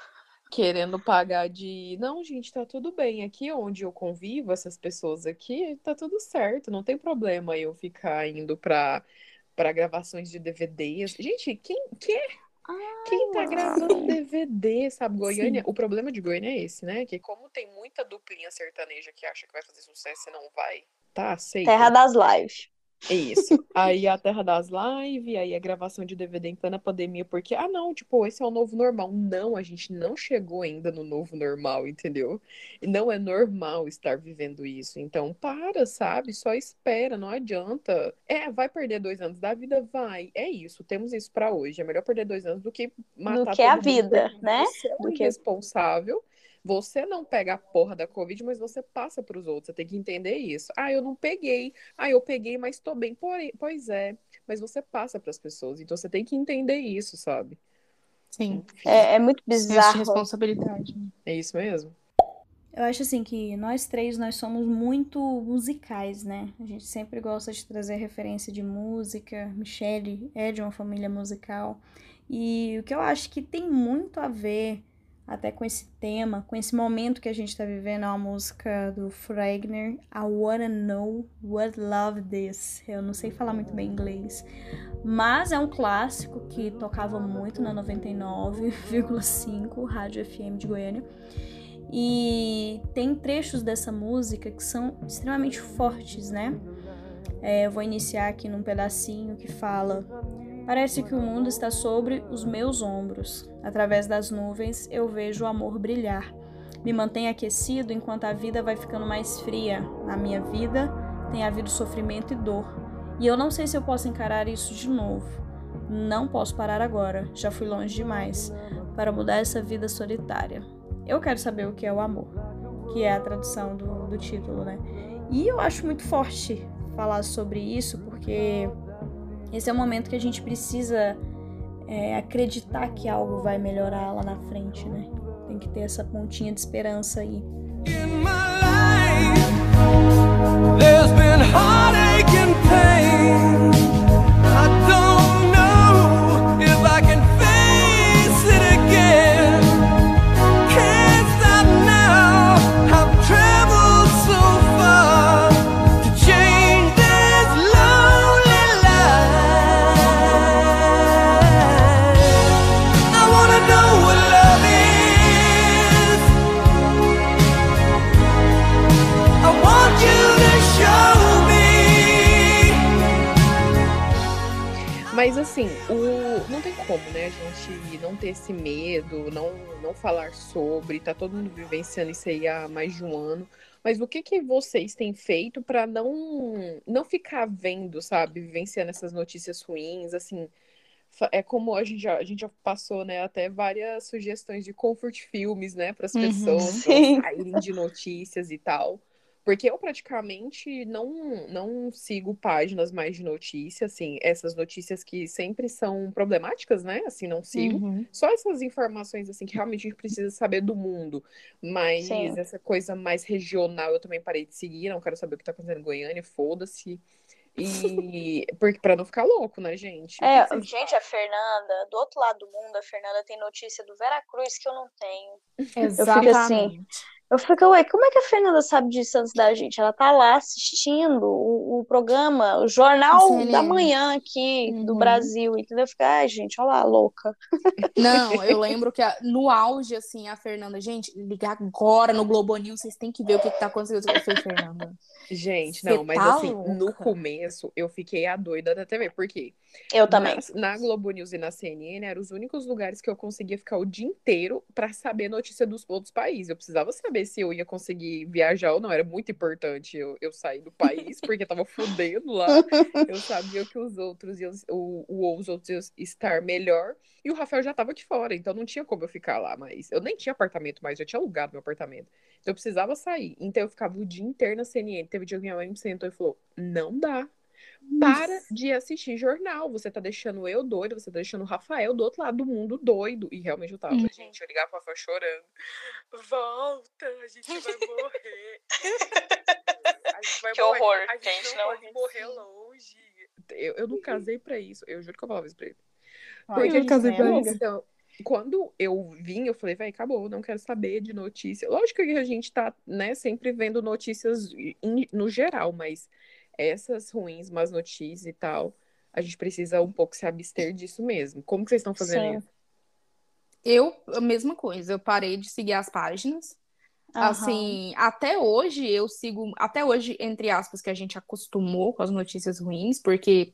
querendo pagar de não, gente, tá tudo bem. Aqui onde eu convivo, essas pessoas aqui, tá tudo certo, não tem problema eu ficar indo pra para gravações de DVDs. Gente, quem quer? Ah, quem tá gravando DVD, sabe? Goiânia. Sim. O problema de Goiânia é esse, né? Que como tem muita duplinha sertaneja que acha que vai fazer sucesso e não vai, tá aceito. Terra das lives. É isso. Aí a terra das lives, aí a gravação de DVD em plena pandemia, porque, ah, não, tipo, esse é o novo normal. Não, a gente não chegou ainda no novo normal, entendeu? E não é normal estar vivendo isso. Então, para, sabe? Só espera, não adianta. É, vai perder dois anos da vida? Vai. É isso, temos isso para hoje. É melhor perder dois anos do que matar Do que a vida, né? Do que- irresponsável. Você não pega a porra da Covid, mas você passa para os outros. Você tem que entender isso. Ah, eu não peguei. Ah, eu peguei, mas tô bem. Porém, pois é. Mas você passa para as pessoas. Então você tem que entender isso, sabe? Sim. É, é muito bizarro. responsabilidade. né? É isso mesmo. Eu acho assim que nós três nós somos muito musicais, né? A gente sempre gosta de trazer referência de música. Michelle é de uma família musical. E o que eu acho que tem muito a ver até com esse tema, com esse momento que a gente tá vivendo, é uma música do Fragner, I Wanna Know What Love Is. Eu não sei falar muito bem inglês, mas é um clássico que tocava muito na 99,5 Rádio FM de Goiânia. E tem trechos dessa música que são extremamente fortes, né? É, eu vou iniciar aqui num pedacinho que fala: Parece que o mundo está sobre os meus ombros. Através das nuvens eu vejo o amor brilhar. Me mantém aquecido enquanto a vida vai ficando mais fria. Na minha vida tem havido sofrimento e dor. E eu não sei se eu posso encarar isso de novo. Não posso parar agora, já fui longe demais para mudar essa vida solitária. Eu quero saber o que é o amor, que é a tradução do, do título, né? E eu acho muito forte falar sobre isso, porque esse é o momento que a gente precisa é, acreditar que algo vai melhorar lá na frente, né? Tem que ter essa pontinha de esperança aí. In assim, o... não tem como, né? A gente não ter esse medo, não, não falar sobre, tá todo mundo vivenciando isso aí há mais de um ano. Mas o que que vocês têm feito para não não ficar vendo, sabe, vivenciando essas notícias ruins, assim, é como a gente já, a gente já passou, né, até várias sugestões de comfort filmes, né, para as Uhum. pessoas elas saírem de notícias e tal. Porque eu praticamente não, não sigo páginas mais de notícias, assim, essas notícias que sempre são problemáticas, né? Assim, não sigo. Uhum. Só essas informações, assim, que realmente a gente precisa saber do mundo. Mas Sim. essa coisa mais regional eu também parei de seguir, não quero saber o que tá acontecendo em Goiânia, foda-se. E porque para não ficar louco, né, gente? É, gente, a Fernanda, do outro lado do mundo, a Fernanda tem notícia do Veracruz que eu não tenho. Exatamente. Eu fico, ué, como é que a Fernanda sabe disso antes da gente? Ela tá lá assistindo o, o programa, o Jornal CNN. da Manhã aqui do Uhum. Brasil, entendeu? Fica, ai, gente, olha lá, louca. Não, eu lembro que a- no auge, assim, a Fernanda, gente, ligar agora no Globo News, vocês têm que ver o que, que tá acontecendo. Eu falei, Fernanda. Gente, Cê não, mas tá assim, no louca? começo eu fiquei a doida da TV, por quê? Eu também. Na, na Globo News e na CNN eram os únicos lugares que eu conseguia ficar o dia inteiro pra saber notícia dos outros países. Eu precisava saber se eu ia conseguir viajar ou não. Era muito importante eu, eu sair do país, porque tava fudendo lá. Eu sabia que os outros iam, o, o, os outros iam estar melhor. E o Rafael já tava de fora, então não tinha como eu ficar lá mais. Eu nem tinha apartamento mais, eu tinha alugado meu apartamento. Então eu precisava sair. Então eu ficava o dia inteiro na CNN. Teve um dia que minha mãe me sentou e falou: não dá. Para de assistir jornal. Você tá deixando eu doido, você tá deixando o Rafael do outro lado do mundo doido. E realmente eu tava. Uhum. Gente, eu ligava pro Rafael chorando. Volta, a gente vai morrer. A gente vai Que morrer. horror, A gente gente, não não pode morrer longe. Eu, eu não casei pra isso. Eu juro que eu falava isso pra ele. Olha, Porque, eu casei pra isso. então, quando eu vim, eu falei, vai, acabou, não quero saber de notícia. Lógico que a gente tá, né, sempre vendo notícias no geral, mas essas ruins, más notícias e tal, a gente precisa um pouco se abster disso mesmo. Como que vocês estão fazendo Sim. isso? Eu, a mesma coisa, eu parei de seguir as páginas. Aham. Assim, até hoje eu sigo, até hoje, entre aspas, que a gente acostumou com as notícias ruins, porque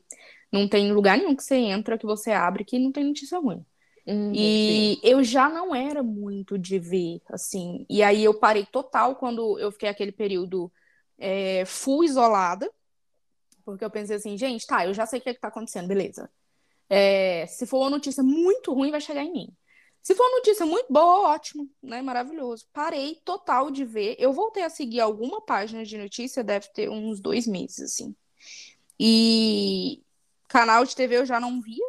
não tem lugar nenhum que você entra, que você abre, que não tem notícia ruim. Uhum, sim. E eu já não era muito de ver, assim. E aí eu parei total quando eu fiquei aquele período é, full isolada, porque eu pensei assim, gente, tá, eu já sei o que é tá acontecendo, beleza. É, se for uma notícia muito ruim, vai chegar em mim. Se for uma notícia muito boa, ótimo, né? Maravilhoso. Parei total de ver. Eu voltei a seguir alguma página de notícia, deve ter uns dois meses, assim. E canal de TV eu já não via.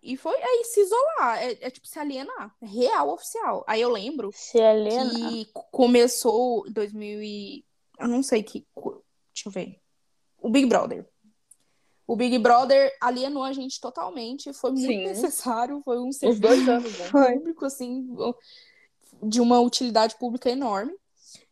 E foi aí se isolar. É, é tipo se alienar. É real, oficial. Aí eu lembro Se aliena. que começou em 2000 e... Eu não sei que... Deixa eu ver. O Big Brother. O Big Brother alienou a gente totalmente. Foi muito Sim. necessário. Foi um serviço dois anos, né? Público, assim, de uma utilidade pública enorme.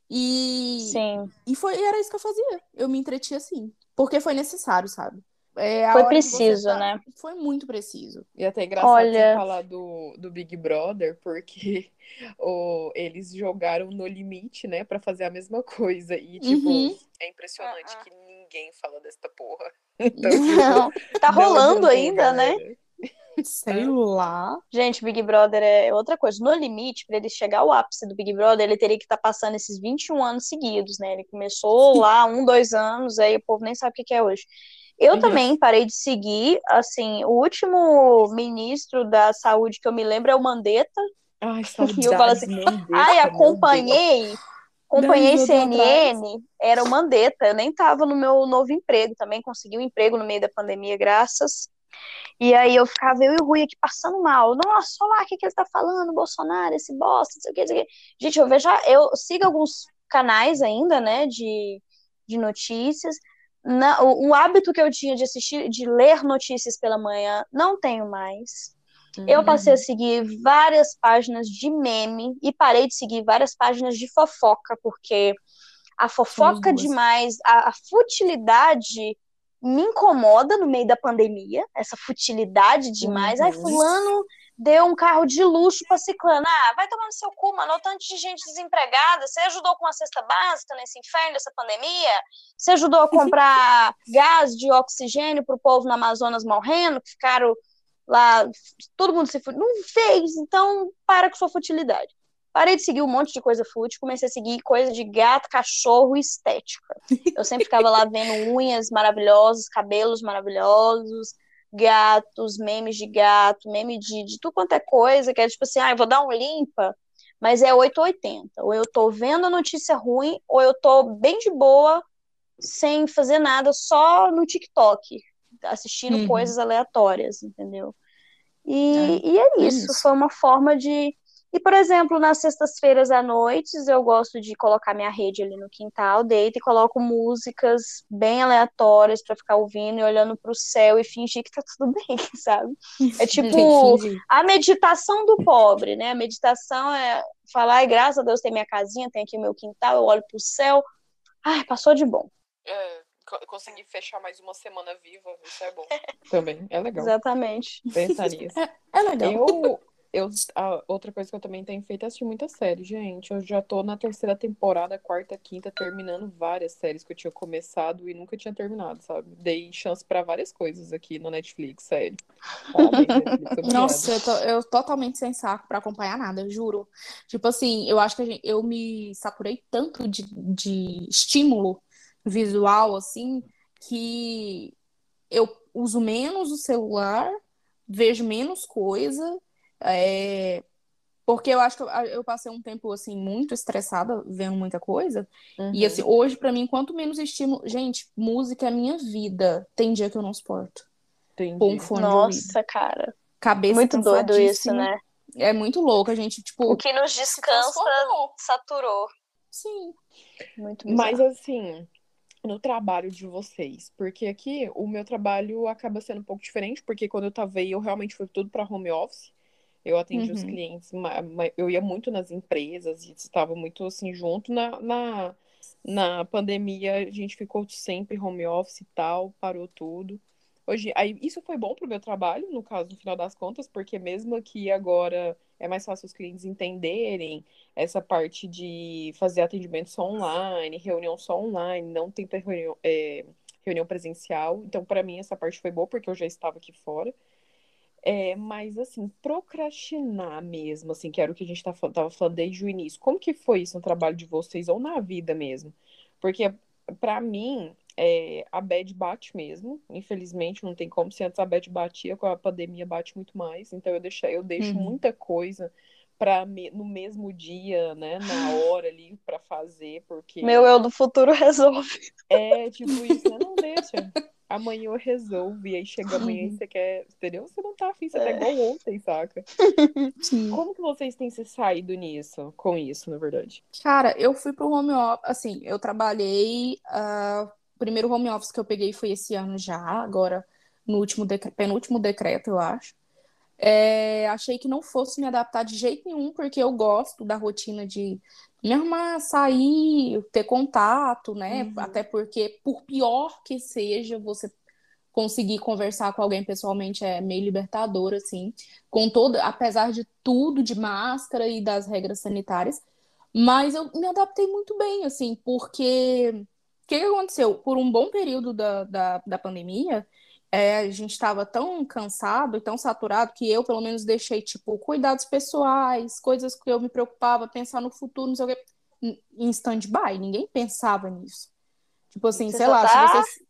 E, Sim. e foi, era isso que eu fazia. Eu me entreti assim. Porque foi necessário, sabe? É, Foi preciso, tá- né? Foi muito preciso. E até é engraçado Olha- você falar do, do Big Brother, porque o, eles jogaram no limite, né, pra fazer a mesma coisa. E, tipo, Uhum. é impressionante ah. que ninguém fala desta porra. Não. Tá não rolando ainda, né? Sei lá. Gente, Big Brother é outra coisa. No limite, para ele chegar ao ápice do Big Brother, ele teria que estar passando esses 21 anos seguidos, né? Ele começou lá um, dois anos, aí o povo nem sabe o que é hoje. Eu Uhum. também parei de seguir, assim, o último ministro da saúde que eu me lembro é o Mandetta. Ai, E eu falo assim, Ai, acompanhei, acompanhei CNN, era o Mandetta. Eu nem tava no meu novo emprego, também consegui um emprego no meio da pandemia, graças. E aí eu ficava, eu e o Rui aqui passando mal. Nossa, olha lá o que, que ele tá falando, Bolsonaro, esse bosta, não sei o que, não sei o que. Gente, eu vejo, eu sigo alguns canais ainda, né, de, de notícias. Na, o, o hábito que eu tinha de assistir, de ler notícias pela manhã, não tenho mais. Eu passei a seguir várias páginas de meme e parei de seguir várias páginas de fofoca, porque a fofoca demais, a, a futilidade me incomoda no meio da pandemia, essa futilidade demais. Ai, Uhum. fulano deu um carro de luxo pra ciclano. Ah, vai tomar no seu cu, mano, o tanto de gente desempregada. Você ajudou com a cesta básica nesse inferno dessa pandemia? Você ajudou a comprar gás de oxigênio pro povo no Amazonas morrendo, que ficaram lá, todo mundo se fudeu. Não fez, então para com sua futilidade. Parei de seguir um monte de coisa fútil, comecei a seguir coisa de gato, cachorro e estética. Eu sempre ficava lá vendo unhas maravilhosas, cabelos maravilhosos, gatos, memes de gato, meme de, de tudo quanto é coisa, que é tipo assim, ah, eu vou dar um limpa, mas é 880. Ou eu tô vendo a notícia ruim, ou eu tô bem de boa, sem fazer nada, só no TikTok, assistindo Uhum. coisas aleatórias, entendeu? E É, e é é isso, isso. foi uma forma de. E, por exemplo, nas sextas-feiras à noite, eu gosto de colocar minha rede ali no quintal, deito e coloco músicas bem aleatórias pra ficar ouvindo e olhando pro céu e fingir que tá tudo bem, sabe? É tipo a meditação do pobre, né? A meditação é falar, ai, graças a Deus tem minha casinha, tem aqui o meu quintal, eu olho pro céu. Ai, passou de bom. É, co- consegui fechar mais uma semana viva, isso é bom. Também, é legal. Exatamente. Pensar nisso. É legal. Eu, eu, a outra coisa que eu também tenho feito é assistir muita série, gente. Eu já tô na terceira temporada, quarta, quinta, terminando várias séries que eu tinha começado e nunca tinha terminado, sabe? Dei chance pra várias coisas aqui no Netflix, sério. Parabéns, Netflix, obrigada. Nossa, eu, tô, eu totalmente sem saco pra acompanhar nada, eu juro. Tipo assim, eu acho que a gente- eu me saturei tanto de, de estímulo visual, assim, que eu uso menos o celular, vejo menos coisa, é, porque eu acho que eu, eu passei um tempo, assim, muito estressada, vendo muita coisa. E Uhum. assim, hoje, pra mim, quanto menos estímulo. Gente, música é a minha vida. Tem dia que eu não suporto. Entendi. Um fone. Nossa, cara. Cabeça Muito doido isso, né? É muito louco, a gente, tipo. O que nos descansa saturou. Sim. Muito Mas bizarro. assim, no trabalho de vocês, porque aqui o meu trabalho acaba sendo um pouco diferente, porque quando eu tava aí, eu realmente fui tudo para home office. Eu atendi os Uhum. clientes, ma- ma- eu ia muito nas empresas e estava muito assim junto na, na, na pandemia, a gente ficou sempre home office e tal, parou tudo. Hoje, aí, isso foi bom pro meu trabalho, no caso, no final das contas, porque mesmo aqui agora é mais fácil os clientes entenderem essa parte de fazer atendimento só online, reunião só online, não tem reunião, é, reunião presencial. Então, para mim, essa parte foi boa, porque eu já estava aqui fora. É, mas, assim, procrastinar mesmo, assim, que era o que a gente tá, fal- tava falando desde o início. Como que foi isso no trabalho de vocês ou na vida mesmo? Porque, pra mim, é, a bad bate mesmo. Infelizmente, não tem como. Se antes a bad batia, com a pandemia bate muito mais. Então, eu deixo, eu deixo Uhum. muita coisa para no mesmo dia, né, na hora ali, pra fazer, porque Meu eu do futuro resolve. é tipo isso, né? Não deixa. Amanhã eu resolvo, e aí chega amanhã Uhum. e você quer, entendeu? Você não tá afim, você tá É. igual ontem, saca? Sim. Como que vocês têm se saído nisso, com isso, na verdade? Cara, eu fui pro home office, assim, eu trabalhei, ah, o primeiro home office que eu peguei foi esse ano já, agora no último penúltimo decreto, eu acho. É, achei que não fosse me adaptar de jeito nenhum, porque eu gosto da rotina de me arrumar, sair, ter contato, né? Uhum. Até porque, por pior que seja, você conseguir conversar com alguém pessoalmente é meio libertador, assim, com toda, apesar de tudo, de máscara e das regras sanitárias. Mas eu me adaptei muito bem, assim, porque que que aconteceu? Por um bom período da, da, da pandemia, é, a gente estava tão cansado e tão saturado que eu, pelo menos, deixei, tipo, cuidados pessoais, coisas que eu me preocupava, pensar no futuro, não sei o quê, em stand-by. Ninguém pensava nisso. Tipo assim, Você sei só lá, tá- se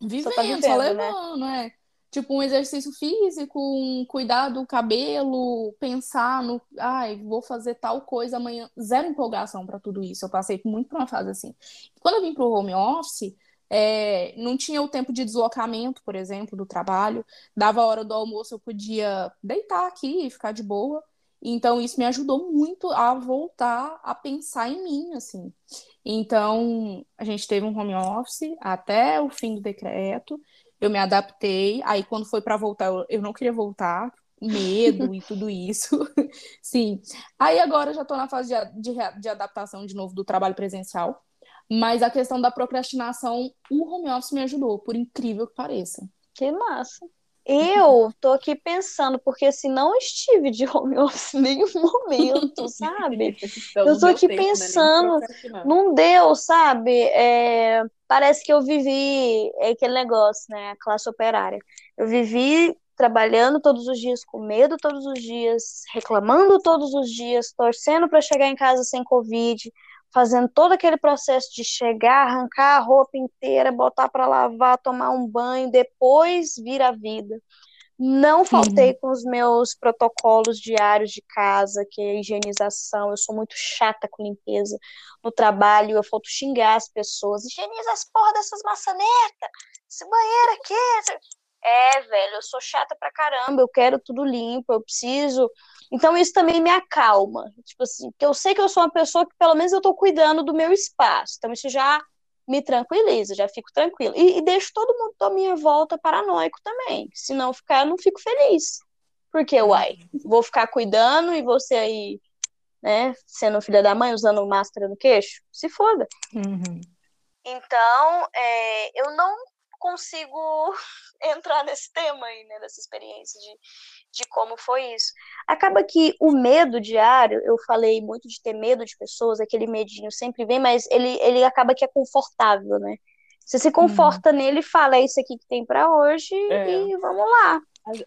você Só vivendo, tá só vivendo, né? levando, é. Tipo, um exercício físico, um cuidar do cabelo, pensar no, ai, vou fazer tal coisa amanhã. Zero empolgação pra tudo isso. Eu passei muito por uma fase assim. Quando eu vim pro home office, é, não tinha o tempo de deslocamento, por exemplo, do trabalho. Dava a hora do almoço, eu podia deitar aqui e ficar de boa. Então, isso me ajudou muito a voltar a pensar em mim, assim. Então, a gente teve um home office até o fim do decreto. Eu me adaptei. Aí, quando foi para voltar, eu, eu não queria voltar, medo e tudo isso. Sim. Aí, agora eu já estou na fase de, de, de adaptação de novo do trabalho presencial. Mas a questão da procrastinação, o home office me ajudou, por incrível que pareça. Que massa. Eu tô aqui pensando, porque assim, não estive de home office em nenhum momento, sabe? Então, Eu tô aqui tempo, né, pensando. Não deu, sabe? É, parece que eu vivi é aquele negócio, né? A classe operária. Eu vivi trabalhando todos os dias, com medo todos os dias, reclamando todos os dias, torcendo para chegar em casa sem Covid, fazendo todo aquele processo de chegar, arrancar a roupa inteira, botar para lavar, tomar um banho, depois vir a vida. Não faltei com os meus protocolos diários de casa, que é a higienização. Eu sou muito chata com limpeza. No trabalho, eu falto xingar as pessoas. Higieniza as porra dessas maçanetas. Esse banheiro aqui. É, velho, eu sou chata pra caramba. Eu quero tudo limpo, eu preciso. Então, isso também me acalma. Tipo assim, que eu sei que eu sou uma pessoa que pelo menos eu tô cuidando do meu espaço. Então, isso já me tranquiliza, já fico tranquila. E, e deixo todo mundo à minha volta paranoico também. Se não ficar, eu não fico feliz. Porque, uai, vou ficar cuidando e você aí, né, sendo filha da mãe, usando máscara no queixo? Se foda. Então, é, eu não consigo entrar nesse tema aí, né, dessa experiência de, de como foi isso. Acaba que o medo diário, eu falei muito de ter medo de pessoas, aquele medinho sempre vem, mas ele, ele acaba que é confortável, né? Você se conforta nele e fala, é isso aqui que tem pra hoje É. e vamos lá.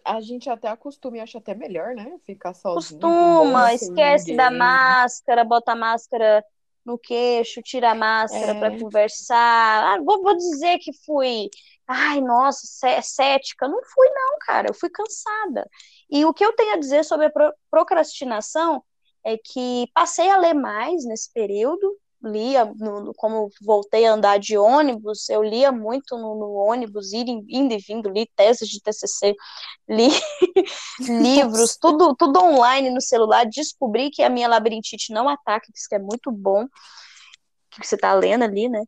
A, a gente até acostuma e acha até melhor, né? Ficar sozinho. Costuma, esquece da ninguém. máscara, bota a máscara no queixo, tira a máscara É. para conversar. Ah, vou, vou dizer que fui, ai, nossa, cé- cética. Não fui, não, cara, eu fui cansada. E o que eu tenho a dizer sobre a pro- procrastinação é que passei a ler mais nesse período. Lia, no- no- como voltei a andar de ônibus, eu lia muito no, no ônibus, indo, indo e vindo, li teses de TCC, li livros, tudo, tudo online no celular. Descobri que a minha labirintite não ataca, que isso que é muito bom, que você tá lendo ali, né?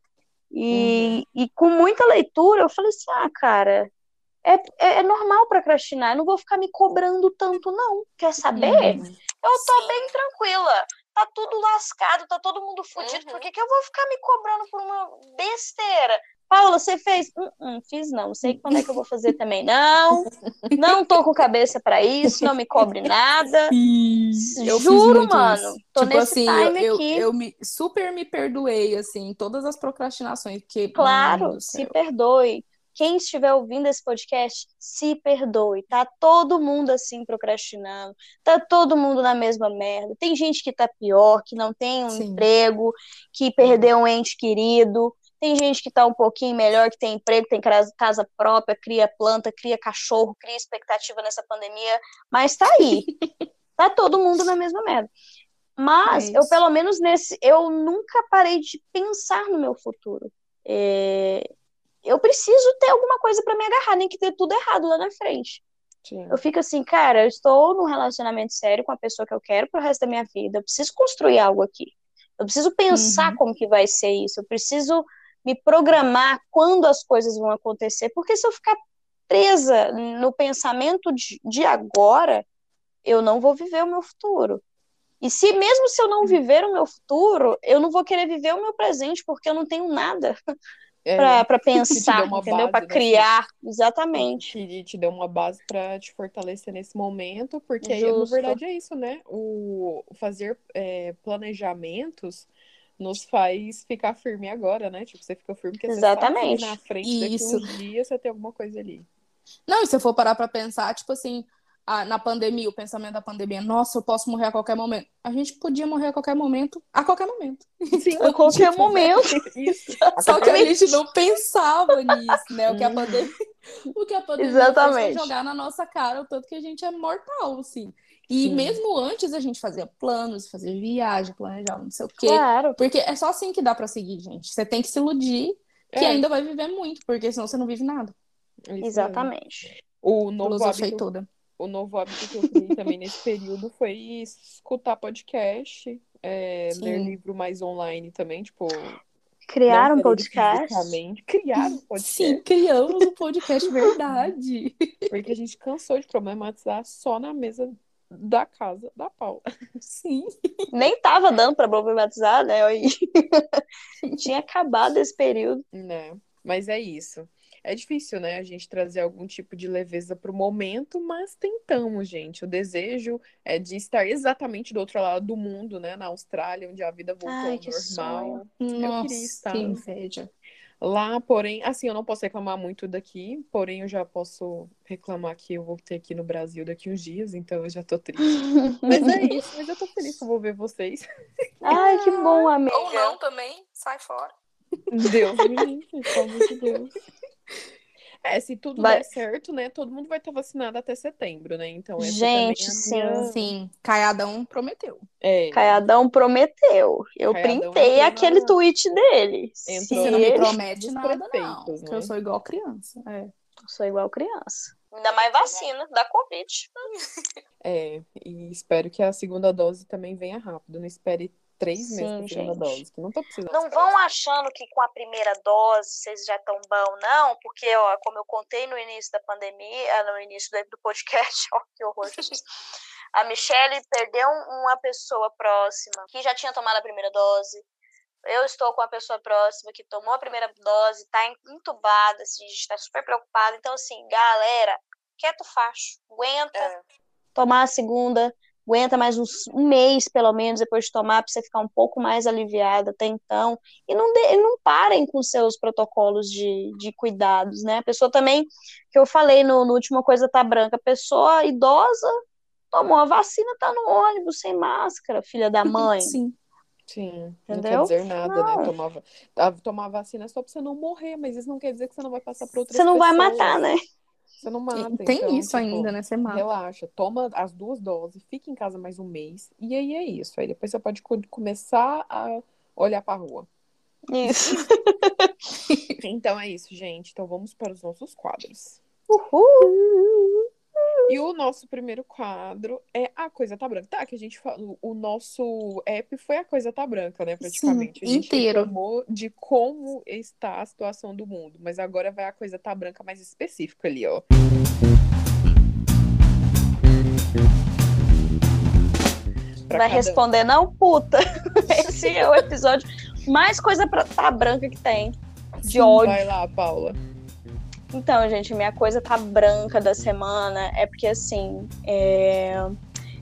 E, e com muita leitura, eu falei assim: ah, cara, é, é, é normal procrastinar, eu não vou ficar me cobrando tanto, não. Quer saber? Uhum. Eu tô bem tranquila. Tá tudo lascado, tá todo mundo fudido, por Uhum. que, que eu vou ficar me cobrando por uma besteira? Paula, você fez? Hum, hum, fiz não, não sei quando é que eu vou fazer também. Não, não tô com cabeça pra isso, não me cobre nada. Eu Juro, mano. isso. Tô tipo nesse assim, eu, time eu, aqui. eu me super me perdoei, assim, todas as procrastinações, porque, Claro, se perdoe. Quem estiver ouvindo esse podcast, se perdoe. Tá todo mundo assim procrastinando. Tá todo mundo na mesma merda. Tem gente que tá pior, que não tem um Sim. emprego, que perdeu um ente querido. Tem gente que tá um pouquinho melhor, que tem emprego, tem casa própria, cria planta, cria cachorro, cria expectativa nessa pandemia. Mas tá aí. Tá todo mundo na mesma merda. Mas É eu, pelo menos nesse, eu nunca parei de pensar no meu futuro. É, eu preciso ter alguma coisa pra me agarrar, nem que dê tudo errado lá na frente. Sim. Eu fico assim, cara, eu estou num relacionamento sério com a pessoa que eu quero pro resto da minha vida. Eu preciso construir algo aqui. Eu preciso pensar Uhum. como que vai ser isso. Eu preciso me programar quando as coisas vão acontecer. Porque se eu ficar presa no pensamento de, de agora, eu não vou viver o meu futuro. E se mesmo se eu não viver o meu futuro, eu não vou querer viver o meu presente, porque eu não tenho nada É, te pensar, entendeu? Pra né, criar. Exatamente. que te deu uma base pra te fortalecer nesse momento, porque aí, na verdade é isso, né? O fazer é, planejamentos nos faz ficar firme agora, né? Tipo, você fica firme porque você sabe que Exatamente. na frente daqui Isso. uns dias você tem alguma coisa ali. Não, e se eu for parar pra pensar, tipo assim, a- na pandemia, o pensamento da pandemia, nossa, eu posso morrer a qualquer momento. A gente podia morrer a qualquer momento, a qualquer momento. Sim, A qualquer momento. Isso. Só que a gente não pensava nisso, né? O que a Uhum. pandemia, o que a pandemia Exatamente. fez foi jogar na nossa cara o tanto que a gente é mortal, assim. E Sim. mesmo antes a gente fazia planos, fazia viagem, planejava não sei o quê. Claro. Porque é só assim que dá pra seguir, gente. Você tem que se iludir que É, ainda vai viver muito, porque senão você não vive nada. mesmo. Exatamente. O novo Filosofei hábito, toda. O novo hábito que eu criei também nesse período foi escutar podcast, é, ler livro mais online também, tipo, Criar um podcast. criar um podcast. Sim, criamos um podcast verdade. Porque a gente cansou de problematizar só na mesa da casa da Paula. Sim. Nem tava dando pra problematizar, né? Aí. Tinha acabado esse período. Né? Mas é isso. É difícil, né, a gente trazer algum tipo de leveza pro momento, mas tentamos, gente. O desejo é de estar exatamente do outro lado do mundo, né, na Austrália, onde a vida voltou Ai, ao que normal. Nossa, queria estar. que inveja. Lá, porém, assim, eu não posso reclamar muito daqui, porém eu já posso reclamar que eu vou ter aqui no Brasil daqui uns dias, então eu já tô triste. Mas é isso, mas eu tô feliz que eu vou ver vocês. Ai, que bom, amiga. Ou não também, sai fora. Deus me livre, pelo amor de Deus. É, se tudo Vai- der certo, né? Todo mundo vai estar vacinado até setembro, né? Então, essa Gente, é a minha... Sim, Caiadão prometeu. É, Caiadão prometeu. Eu Caiadão printei aquele na- tweet dele. Entrou Se Você não me ele- promete nada, não. né? eu sou igual criança. É. Eu sou igual criança. Ainda mais vacina, dá Covid. é, e espero que a segunda dose também venha rápido. Não espere três Sim, meses pra segunda gente. dose, que não tô precisando. Não vão achando que com a primeira dose vocês já estão bom, não, porque, ó, como eu contei no início da pandemia, ah, no início do podcast, ó, que horror. A Michelle perdeu um- uma pessoa próxima que já tinha tomado a primeira dose. Eu estou com a pessoa próxima que tomou a primeira dose, tá en- entubada, assim, a gente tá super preocupado. Então, assim, galera, quieto facho, aguenta É. tomar a segunda, aguenta mais uns, um mês, pelo menos, depois de tomar, para você ficar um pouco mais aliviada até então. E não, de- não parem com seus protocolos de, de cuidados, né? A pessoa também, que eu falei no, no último Coisa Tá Branca, a pessoa idosa tomou a vacina, tá no ônibus sem máscara, filha da mãe. Sim. Sim, não Entendeu? quer dizer nada, Não. né? Tomar, tomar vacina é só pra você não morrer, mas isso não quer dizer que você não vai passar pra outras Você não vai pessoas. matar, né? Você não mata. Tem então, isso tipo, ainda, né? Você mata. Relaxa, toma as duas doses, fica em casa mais um mês, e aí é isso. Aí depois você pode co- começar a olhar pra rua. Isso. Então é isso, gente. Então vamos para os nossos quadros. Uhul. E o nosso primeiro quadro é A Coisa Tá Branca. Tá, que a gente falou, o nosso app foi A Coisa Tá Branca, né, praticamente. Sim, a gente inteiro. de como está a situação do mundo, mas agora vai A Coisa Tá Branca mais específica ali, ó. Pra Vai cada um. responder, não, puta. Esse é o episódio mais coisa pra tá branca que tem. De ódio. Vai lá, Paula. Então, gente, minha coisa tá branca da semana é porque, assim, é,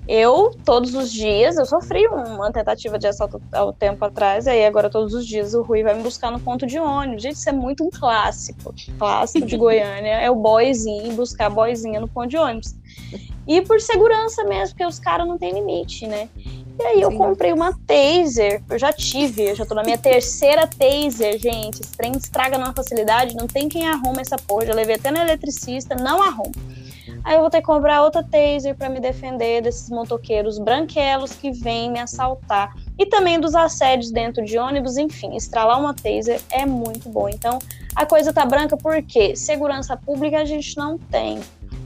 eu, todos os dias, eu sofri uma tentativa de assalto há um tempo atrás, e aí agora todos os dias o Rui vai me buscar no ponto de ônibus. Gente, isso é muito um clássico. Clássico de Goiânia é o boyzinho, buscar a boyzinha no ponto de ônibus. E por segurança mesmo, porque os caras não têm limite, né? E aí eu Sim. comprei uma taser, eu já tive, eu já tô na minha terceira taser, gente. Esse trem estraga numa facilidade, não tem quem arruma essa porra. Já levei até no eletricista, não arruma. Aí eu vou ter que comprar outra taser pra me defender desses motoqueiros branquelos que vêm me assaltar. E também dos assédios dentro de ônibus, enfim, estralar uma taser é muito bom. Então, a coisa tá branca porque segurança pública a gente não tem.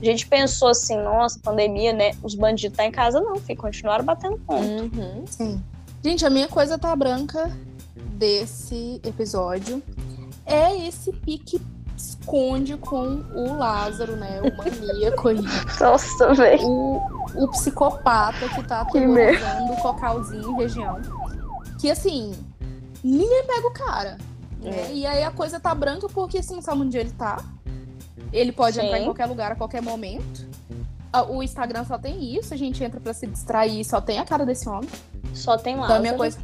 A gente pensou assim, nossa, pandemia, né? Os bandidos tá em casa, não, filho, continuaram batendo ponto. Uhum. Sim. Gente, a minha coisa tá branca desse episódio é esse pique esconde com o Lázaro, né? O maníaco aí. Nossa, velho. o, o psicopata que tá aterrorizando o Cocalzinho em região. Que assim, ninguém pega o cara. né? É. E aí a coisa tá branca porque assim, sabe onde ele tá? Ele pode Sim. entrar em qualquer lugar a qualquer momento. Ah, O Instagram só tem isso, a gente entra pra se distrair, só tem a cara desse homem. Só tem Então Lázaro. a minha coisa.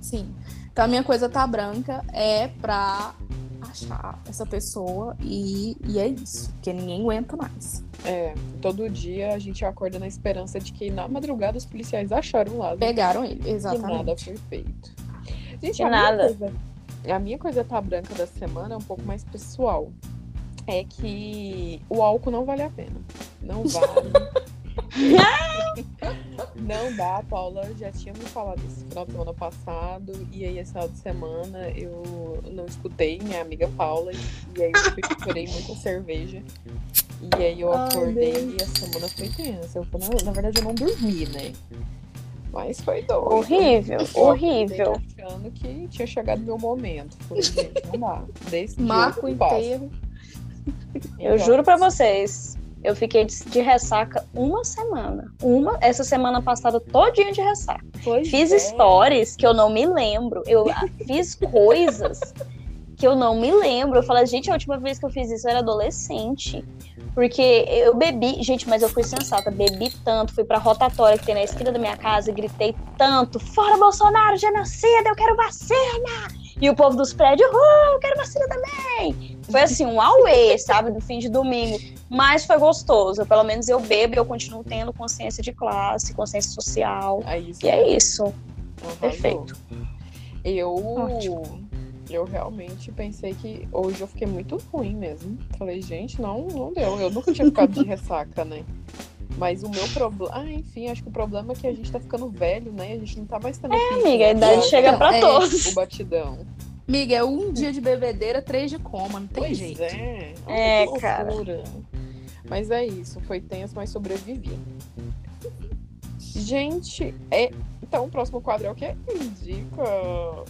Sim. Então a minha coisa tá branca é pra achar essa pessoa e, e é isso. Porque ninguém aguenta mais. É, todo dia a gente acorda na esperança de que na madrugada os policiais acharam o Lázaro. Pegaram ele, E nada exatamente. foi feito. Gente, a minha nada. coisa- a minha coisa tá branca da semana é um pouco mais pessoal. É que o álcool não vale a pena. Não vale. não dá, a Paula já tinha me falado isso no final de semana passado. E aí, esse final de semana, eu não escutei minha amiga Paula. E, e aí, eu chorei muita cerveja. E aí, eu Ai, acordei Deus. e a semana foi tensa. Eu, na, na verdade, eu não dormi, né? Mas foi doido. Horrível, Eu horrível. achando que tinha chegado meu momento. Falei, gente, não dá. Desse Marco inteiro. Eu juro pra vocês, eu fiquei de, de ressaca uma semana. Uma, essa semana passada todinha de ressaca. pois Fiz é. stories que eu não me lembro. Eu ah, fiz coisas que eu não me lembro. Eu falei, gente, a última vez que eu fiz isso eu era adolescente. Porque eu bebi, gente, mas eu fui sensata, bebi tanto, fui pra rotatória que tem na esquina da minha casa e gritei tanto: Fora Bolsonaro, genocida, eu quero vacina! E o povo dos prédios, uh, eu quero vacina também! Foi assim, um auê, sabe, do fim de domingo. Mas foi gostoso. Pelo menos eu bebo e eu continuo tendo consciência de classe, consciência social. Aí, isso E é isso. arrasou. perfeito. Eu. Ótimo. Eu realmente pensei que hoje eu fiquei muito ruim mesmo. Falei, gente, não, não deu. Eu nunca tinha ficado de ressaca, né? Mas o meu problema. Ah, enfim, acho que o problema é que a gente tá ficando velho, né? A gente não tá mais tendo. É, Amiga, a idade chega pra é, todos. O batidão. Miga, é um dia de bebedeira, três de coma, não tem Pois jeito. é. É, cara. loucura. Mas é isso, foi tenso, mas sobrevivi. Gente, é. Então, o próximo quadro é o quê? Indica.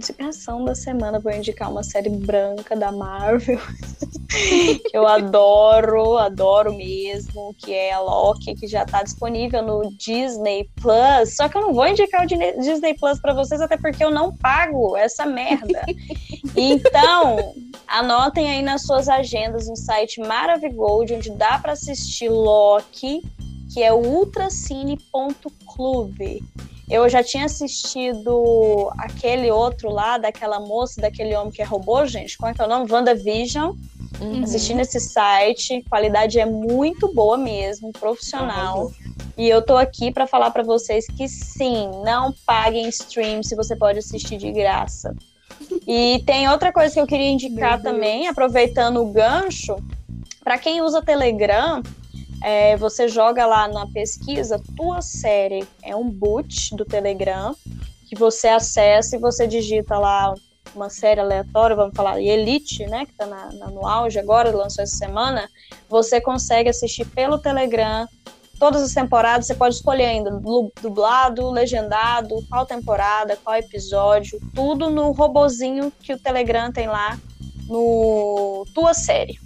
Indicação da semana, vou indicar uma série branca da Marvel. que eu adoro, adoro mesmo, que é a Loki, que já tá disponível no Disney Plus. Só que eu não vou indicar o Disney Plus pra vocês, até porque eu não pago essa merda. Então, anotem aí nas suas agendas um site Maravigold, onde dá pra assistir Loki, que é o ultracine.clube. Eu já tinha assistido aquele outro lá, daquela moça, daquele homem que é robô, gente. Qual é que é o nome? WandaVision. Uhum. Assisti nesse site. Qualidade é muito boa mesmo, profissional. Arrasou. E eu tô aqui pra falar pra vocês que sim, não paguem stream se você pode assistir de graça. E tem outra coisa que eu queria indicar também, aproveitando o gancho, Pra quem usa Telegram, é, você joga lá na pesquisa tua série, é um boot do Telegram que você acessa e você digita lá uma série aleatória, vamos falar, Elite, né, que tá na- na- no auge agora, lançou essa semana, você consegue assistir pelo Telegram todas as temporadas, você pode escolher ainda du- dublado, legendado, qual temporada, qual episódio, tudo no robozinho que o Telegram tem lá no Tua Série.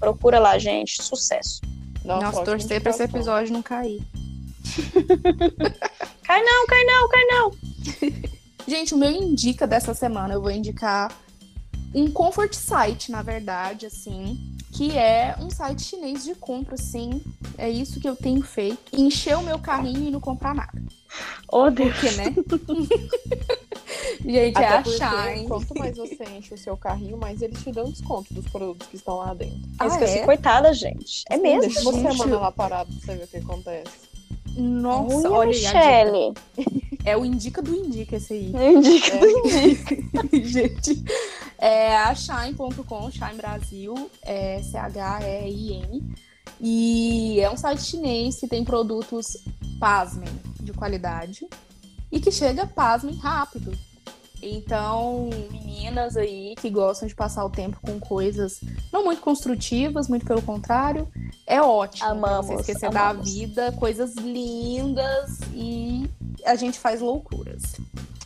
Procura lá, gente, sucesso. Nossa, Nossa, torcer pra esse episódio não cair. Cai não, cai não, cai não. Gente, o meu indica dessa semana, eu vou indicar um comfort site, na verdade, assim, que é um site chinês de compra, assim. É isso que eu tenho feito. Encher o meu carrinho e não comprar nada. Oh, Deus. Por quê, né? Gente, é Até a porque Shine. quanto mais você enche o seu carrinho, mais eles te dão desconto dos produtos que estão lá dentro. Ah, Esqueci, é? coitada, gente. É mesmo? Deixa você gente? manda lá parado pra você ver o que acontece. Nossa, Olha, olha a. Michele. É o indica do indica esse aí. Indica. Gente, é a Shine.com, Shine Brasil, é C-H-E-I-N. E é um site chinês que tem produtos, pasmem, de qualidade. E que chega, pasmem, rápido. Então, meninas aí que gostam de passar o tempo com coisas não muito construtivas, muito pelo contrário, é ótimo. Amamos, você esquecer amamos. da vida, coisas lindas e a gente faz loucuras.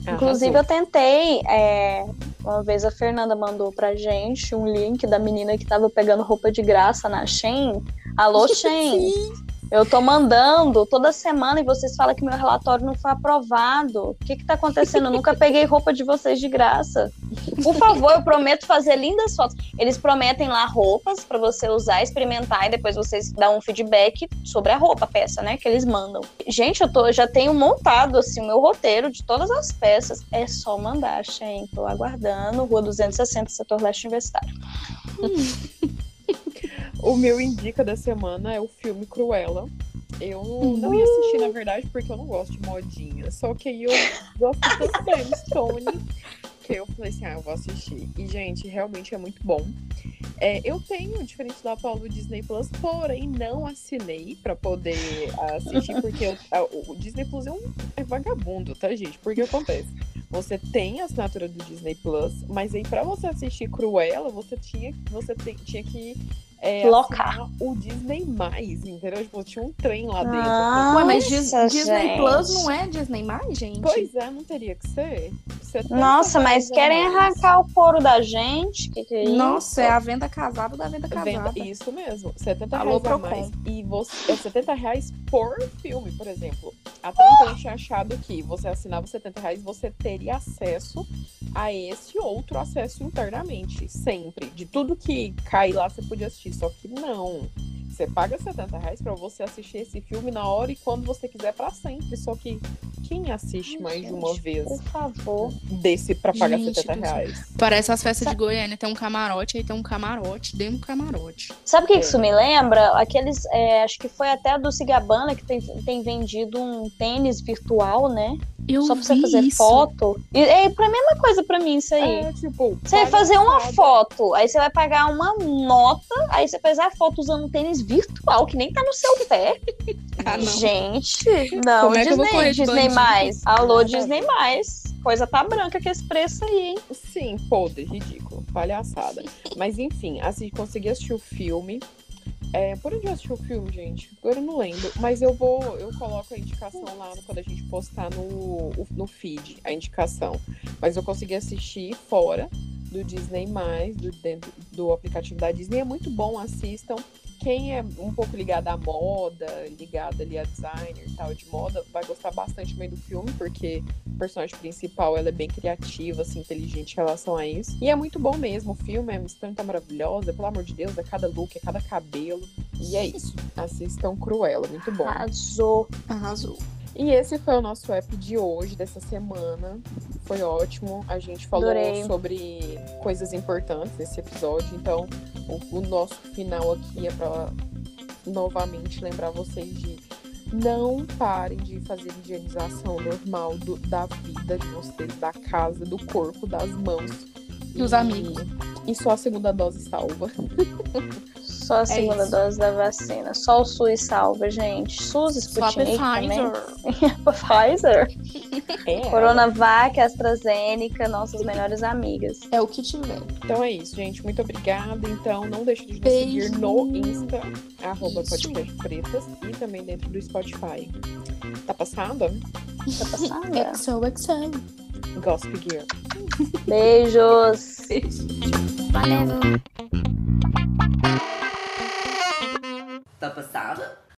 Inclusive, eu tentei. é, uma vez a Fernanda mandou pra gente um link da menina que tava pegando roupa de graça na Shein. Alô, Shein. Eu tô mandando toda semana e vocês falam que meu relatório não foi aprovado. O que que tá acontecendo? Eu nunca peguei roupa de vocês de graça. Por favor, eu prometo fazer lindas fotos. Eles prometem lá roupas pra você usar, experimentar e depois vocês dão um feedback sobre a roupa, a peça, né, que eles mandam. Gente, eu tô, já tenho montado assim o meu roteiro de todas as peças. É só mandar, Shein. Tô aguardando. Rua 260, setor leste universitário. O meu indica da semana é o filme Cruella. Eu não ia assistir, na verdade, porque eu não gosto de modinha. Só que aí eu gosto tanto da Stone que eu falei assim, ah, eu vou assistir. E, gente, realmente é muito bom. É, eu tenho, diferente da Paula, o Disney Plus, porém não assinei pra poder assistir, porque eu- a- o, Disney Plus é um é vagabundo, tá, gente? Porque acontece. Você tem a assinatura do Disney Plus, mas aí pra você assistir Cruella, você tinha, você tem- tinha que é, Locar. assinar o Disney Mais, entendeu? Tipo, tinha um trem lá dentro. Ah, Ué, mas Dis- Nossa, Disney gente. Plus não é Disney mais, gente? Pois é, não teria que ser. Nossa, mas querem mais. arrancar o couro da gente? Que que é isso? Nossa, é a venda casada da venda casada. Venda, isso mesmo, 70 Alô, reais a mais. E você, é 70 reais por filme, por exemplo. Até então eu tinha achado que você assinava 70 reais, você teria acesso a esse outro acesso internamente, sempre. De tudo que cai lá, você podia assistir. Só que não. Você paga 70 reais pra você assistir esse filme na hora e quando você quiser pra sempre. Só que quem assiste mais de uma Gente, vez Por favor. desse pra pagar Gente 70 do céu. reais? Parece as festas de Goiânia, tem um camarote, aí tem um camarote dentro do camarote. Sabe o que, É. que isso me lembra? Aqueles. é, acho que foi até a Dulce Gabbana que tem, tem vendido um tênis virtual, né? Eu Só pra você fazer isso. foto. E é pra mesma coisa pra mim isso aí. É, tipo, Você vai fazer uma foto, aí você vai pagar uma nota, aí você faz a foto usando um tênis virtual que nem tá no seu pé. Ah, não. Gente, não, Como é que eu vou Disney, mais. Alô, Disney mais. Coisa tá branca que esse preço aí, hein? Sim, podre, ridículo, palhaçada. Mas enfim, assim, consegui assistir o filme. É, por onde eu assisti o filme, gente? Agora eu não lembro. Mas eu vou, eu coloco a indicação lá quando a gente postar no, no feed, a indicação. Mas eu consegui assistir fora do Disney, do, dentro do aplicativo da Disney. É muito bom, assistam. Quem é um pouco ligado à moda, ligado ali a designer e tal de moda, vai gostar bastante também do filme, porque a personagem principal ela é bem criativa, assim, inteligente em relação a isso. E é muito bom mesmo o filme, a Miss Stone tá maravilhosa, pelo amor de Deus, é cada look, é cada cabelo. E é isso. Assistam Cruella, muito bom. Arrasou. Arrasou. E esse foi o nosso app de hoje, dessa semana. Foi ótimo. A gente falou Adorei. sobre coisas importantes nesse episódio. Então, o, o nosso final aqui é para novamente lembrar vocês de não parem de fazer higienização normal do- da vida de vocês, da casa, do corpo, das mãos. Dos amigos. E só a segunda dose salva. Só a segunda isso. dose da vacina. Só o SUS salva, gente. SUS, Sputnik também. Pfizer. Pfizer. É. Coronavac, AstraZeneca, nossas melhores amigas. É o que tiver. Então é isso, gente. Muito obrigada. Então não deixe de nos Beijo. seguir no Insta, arroba e também dentro do Spotify. Tá passada? Tá passando? XOXO. Gossip Gear. Beijos. Valeu! Tá passado? nada.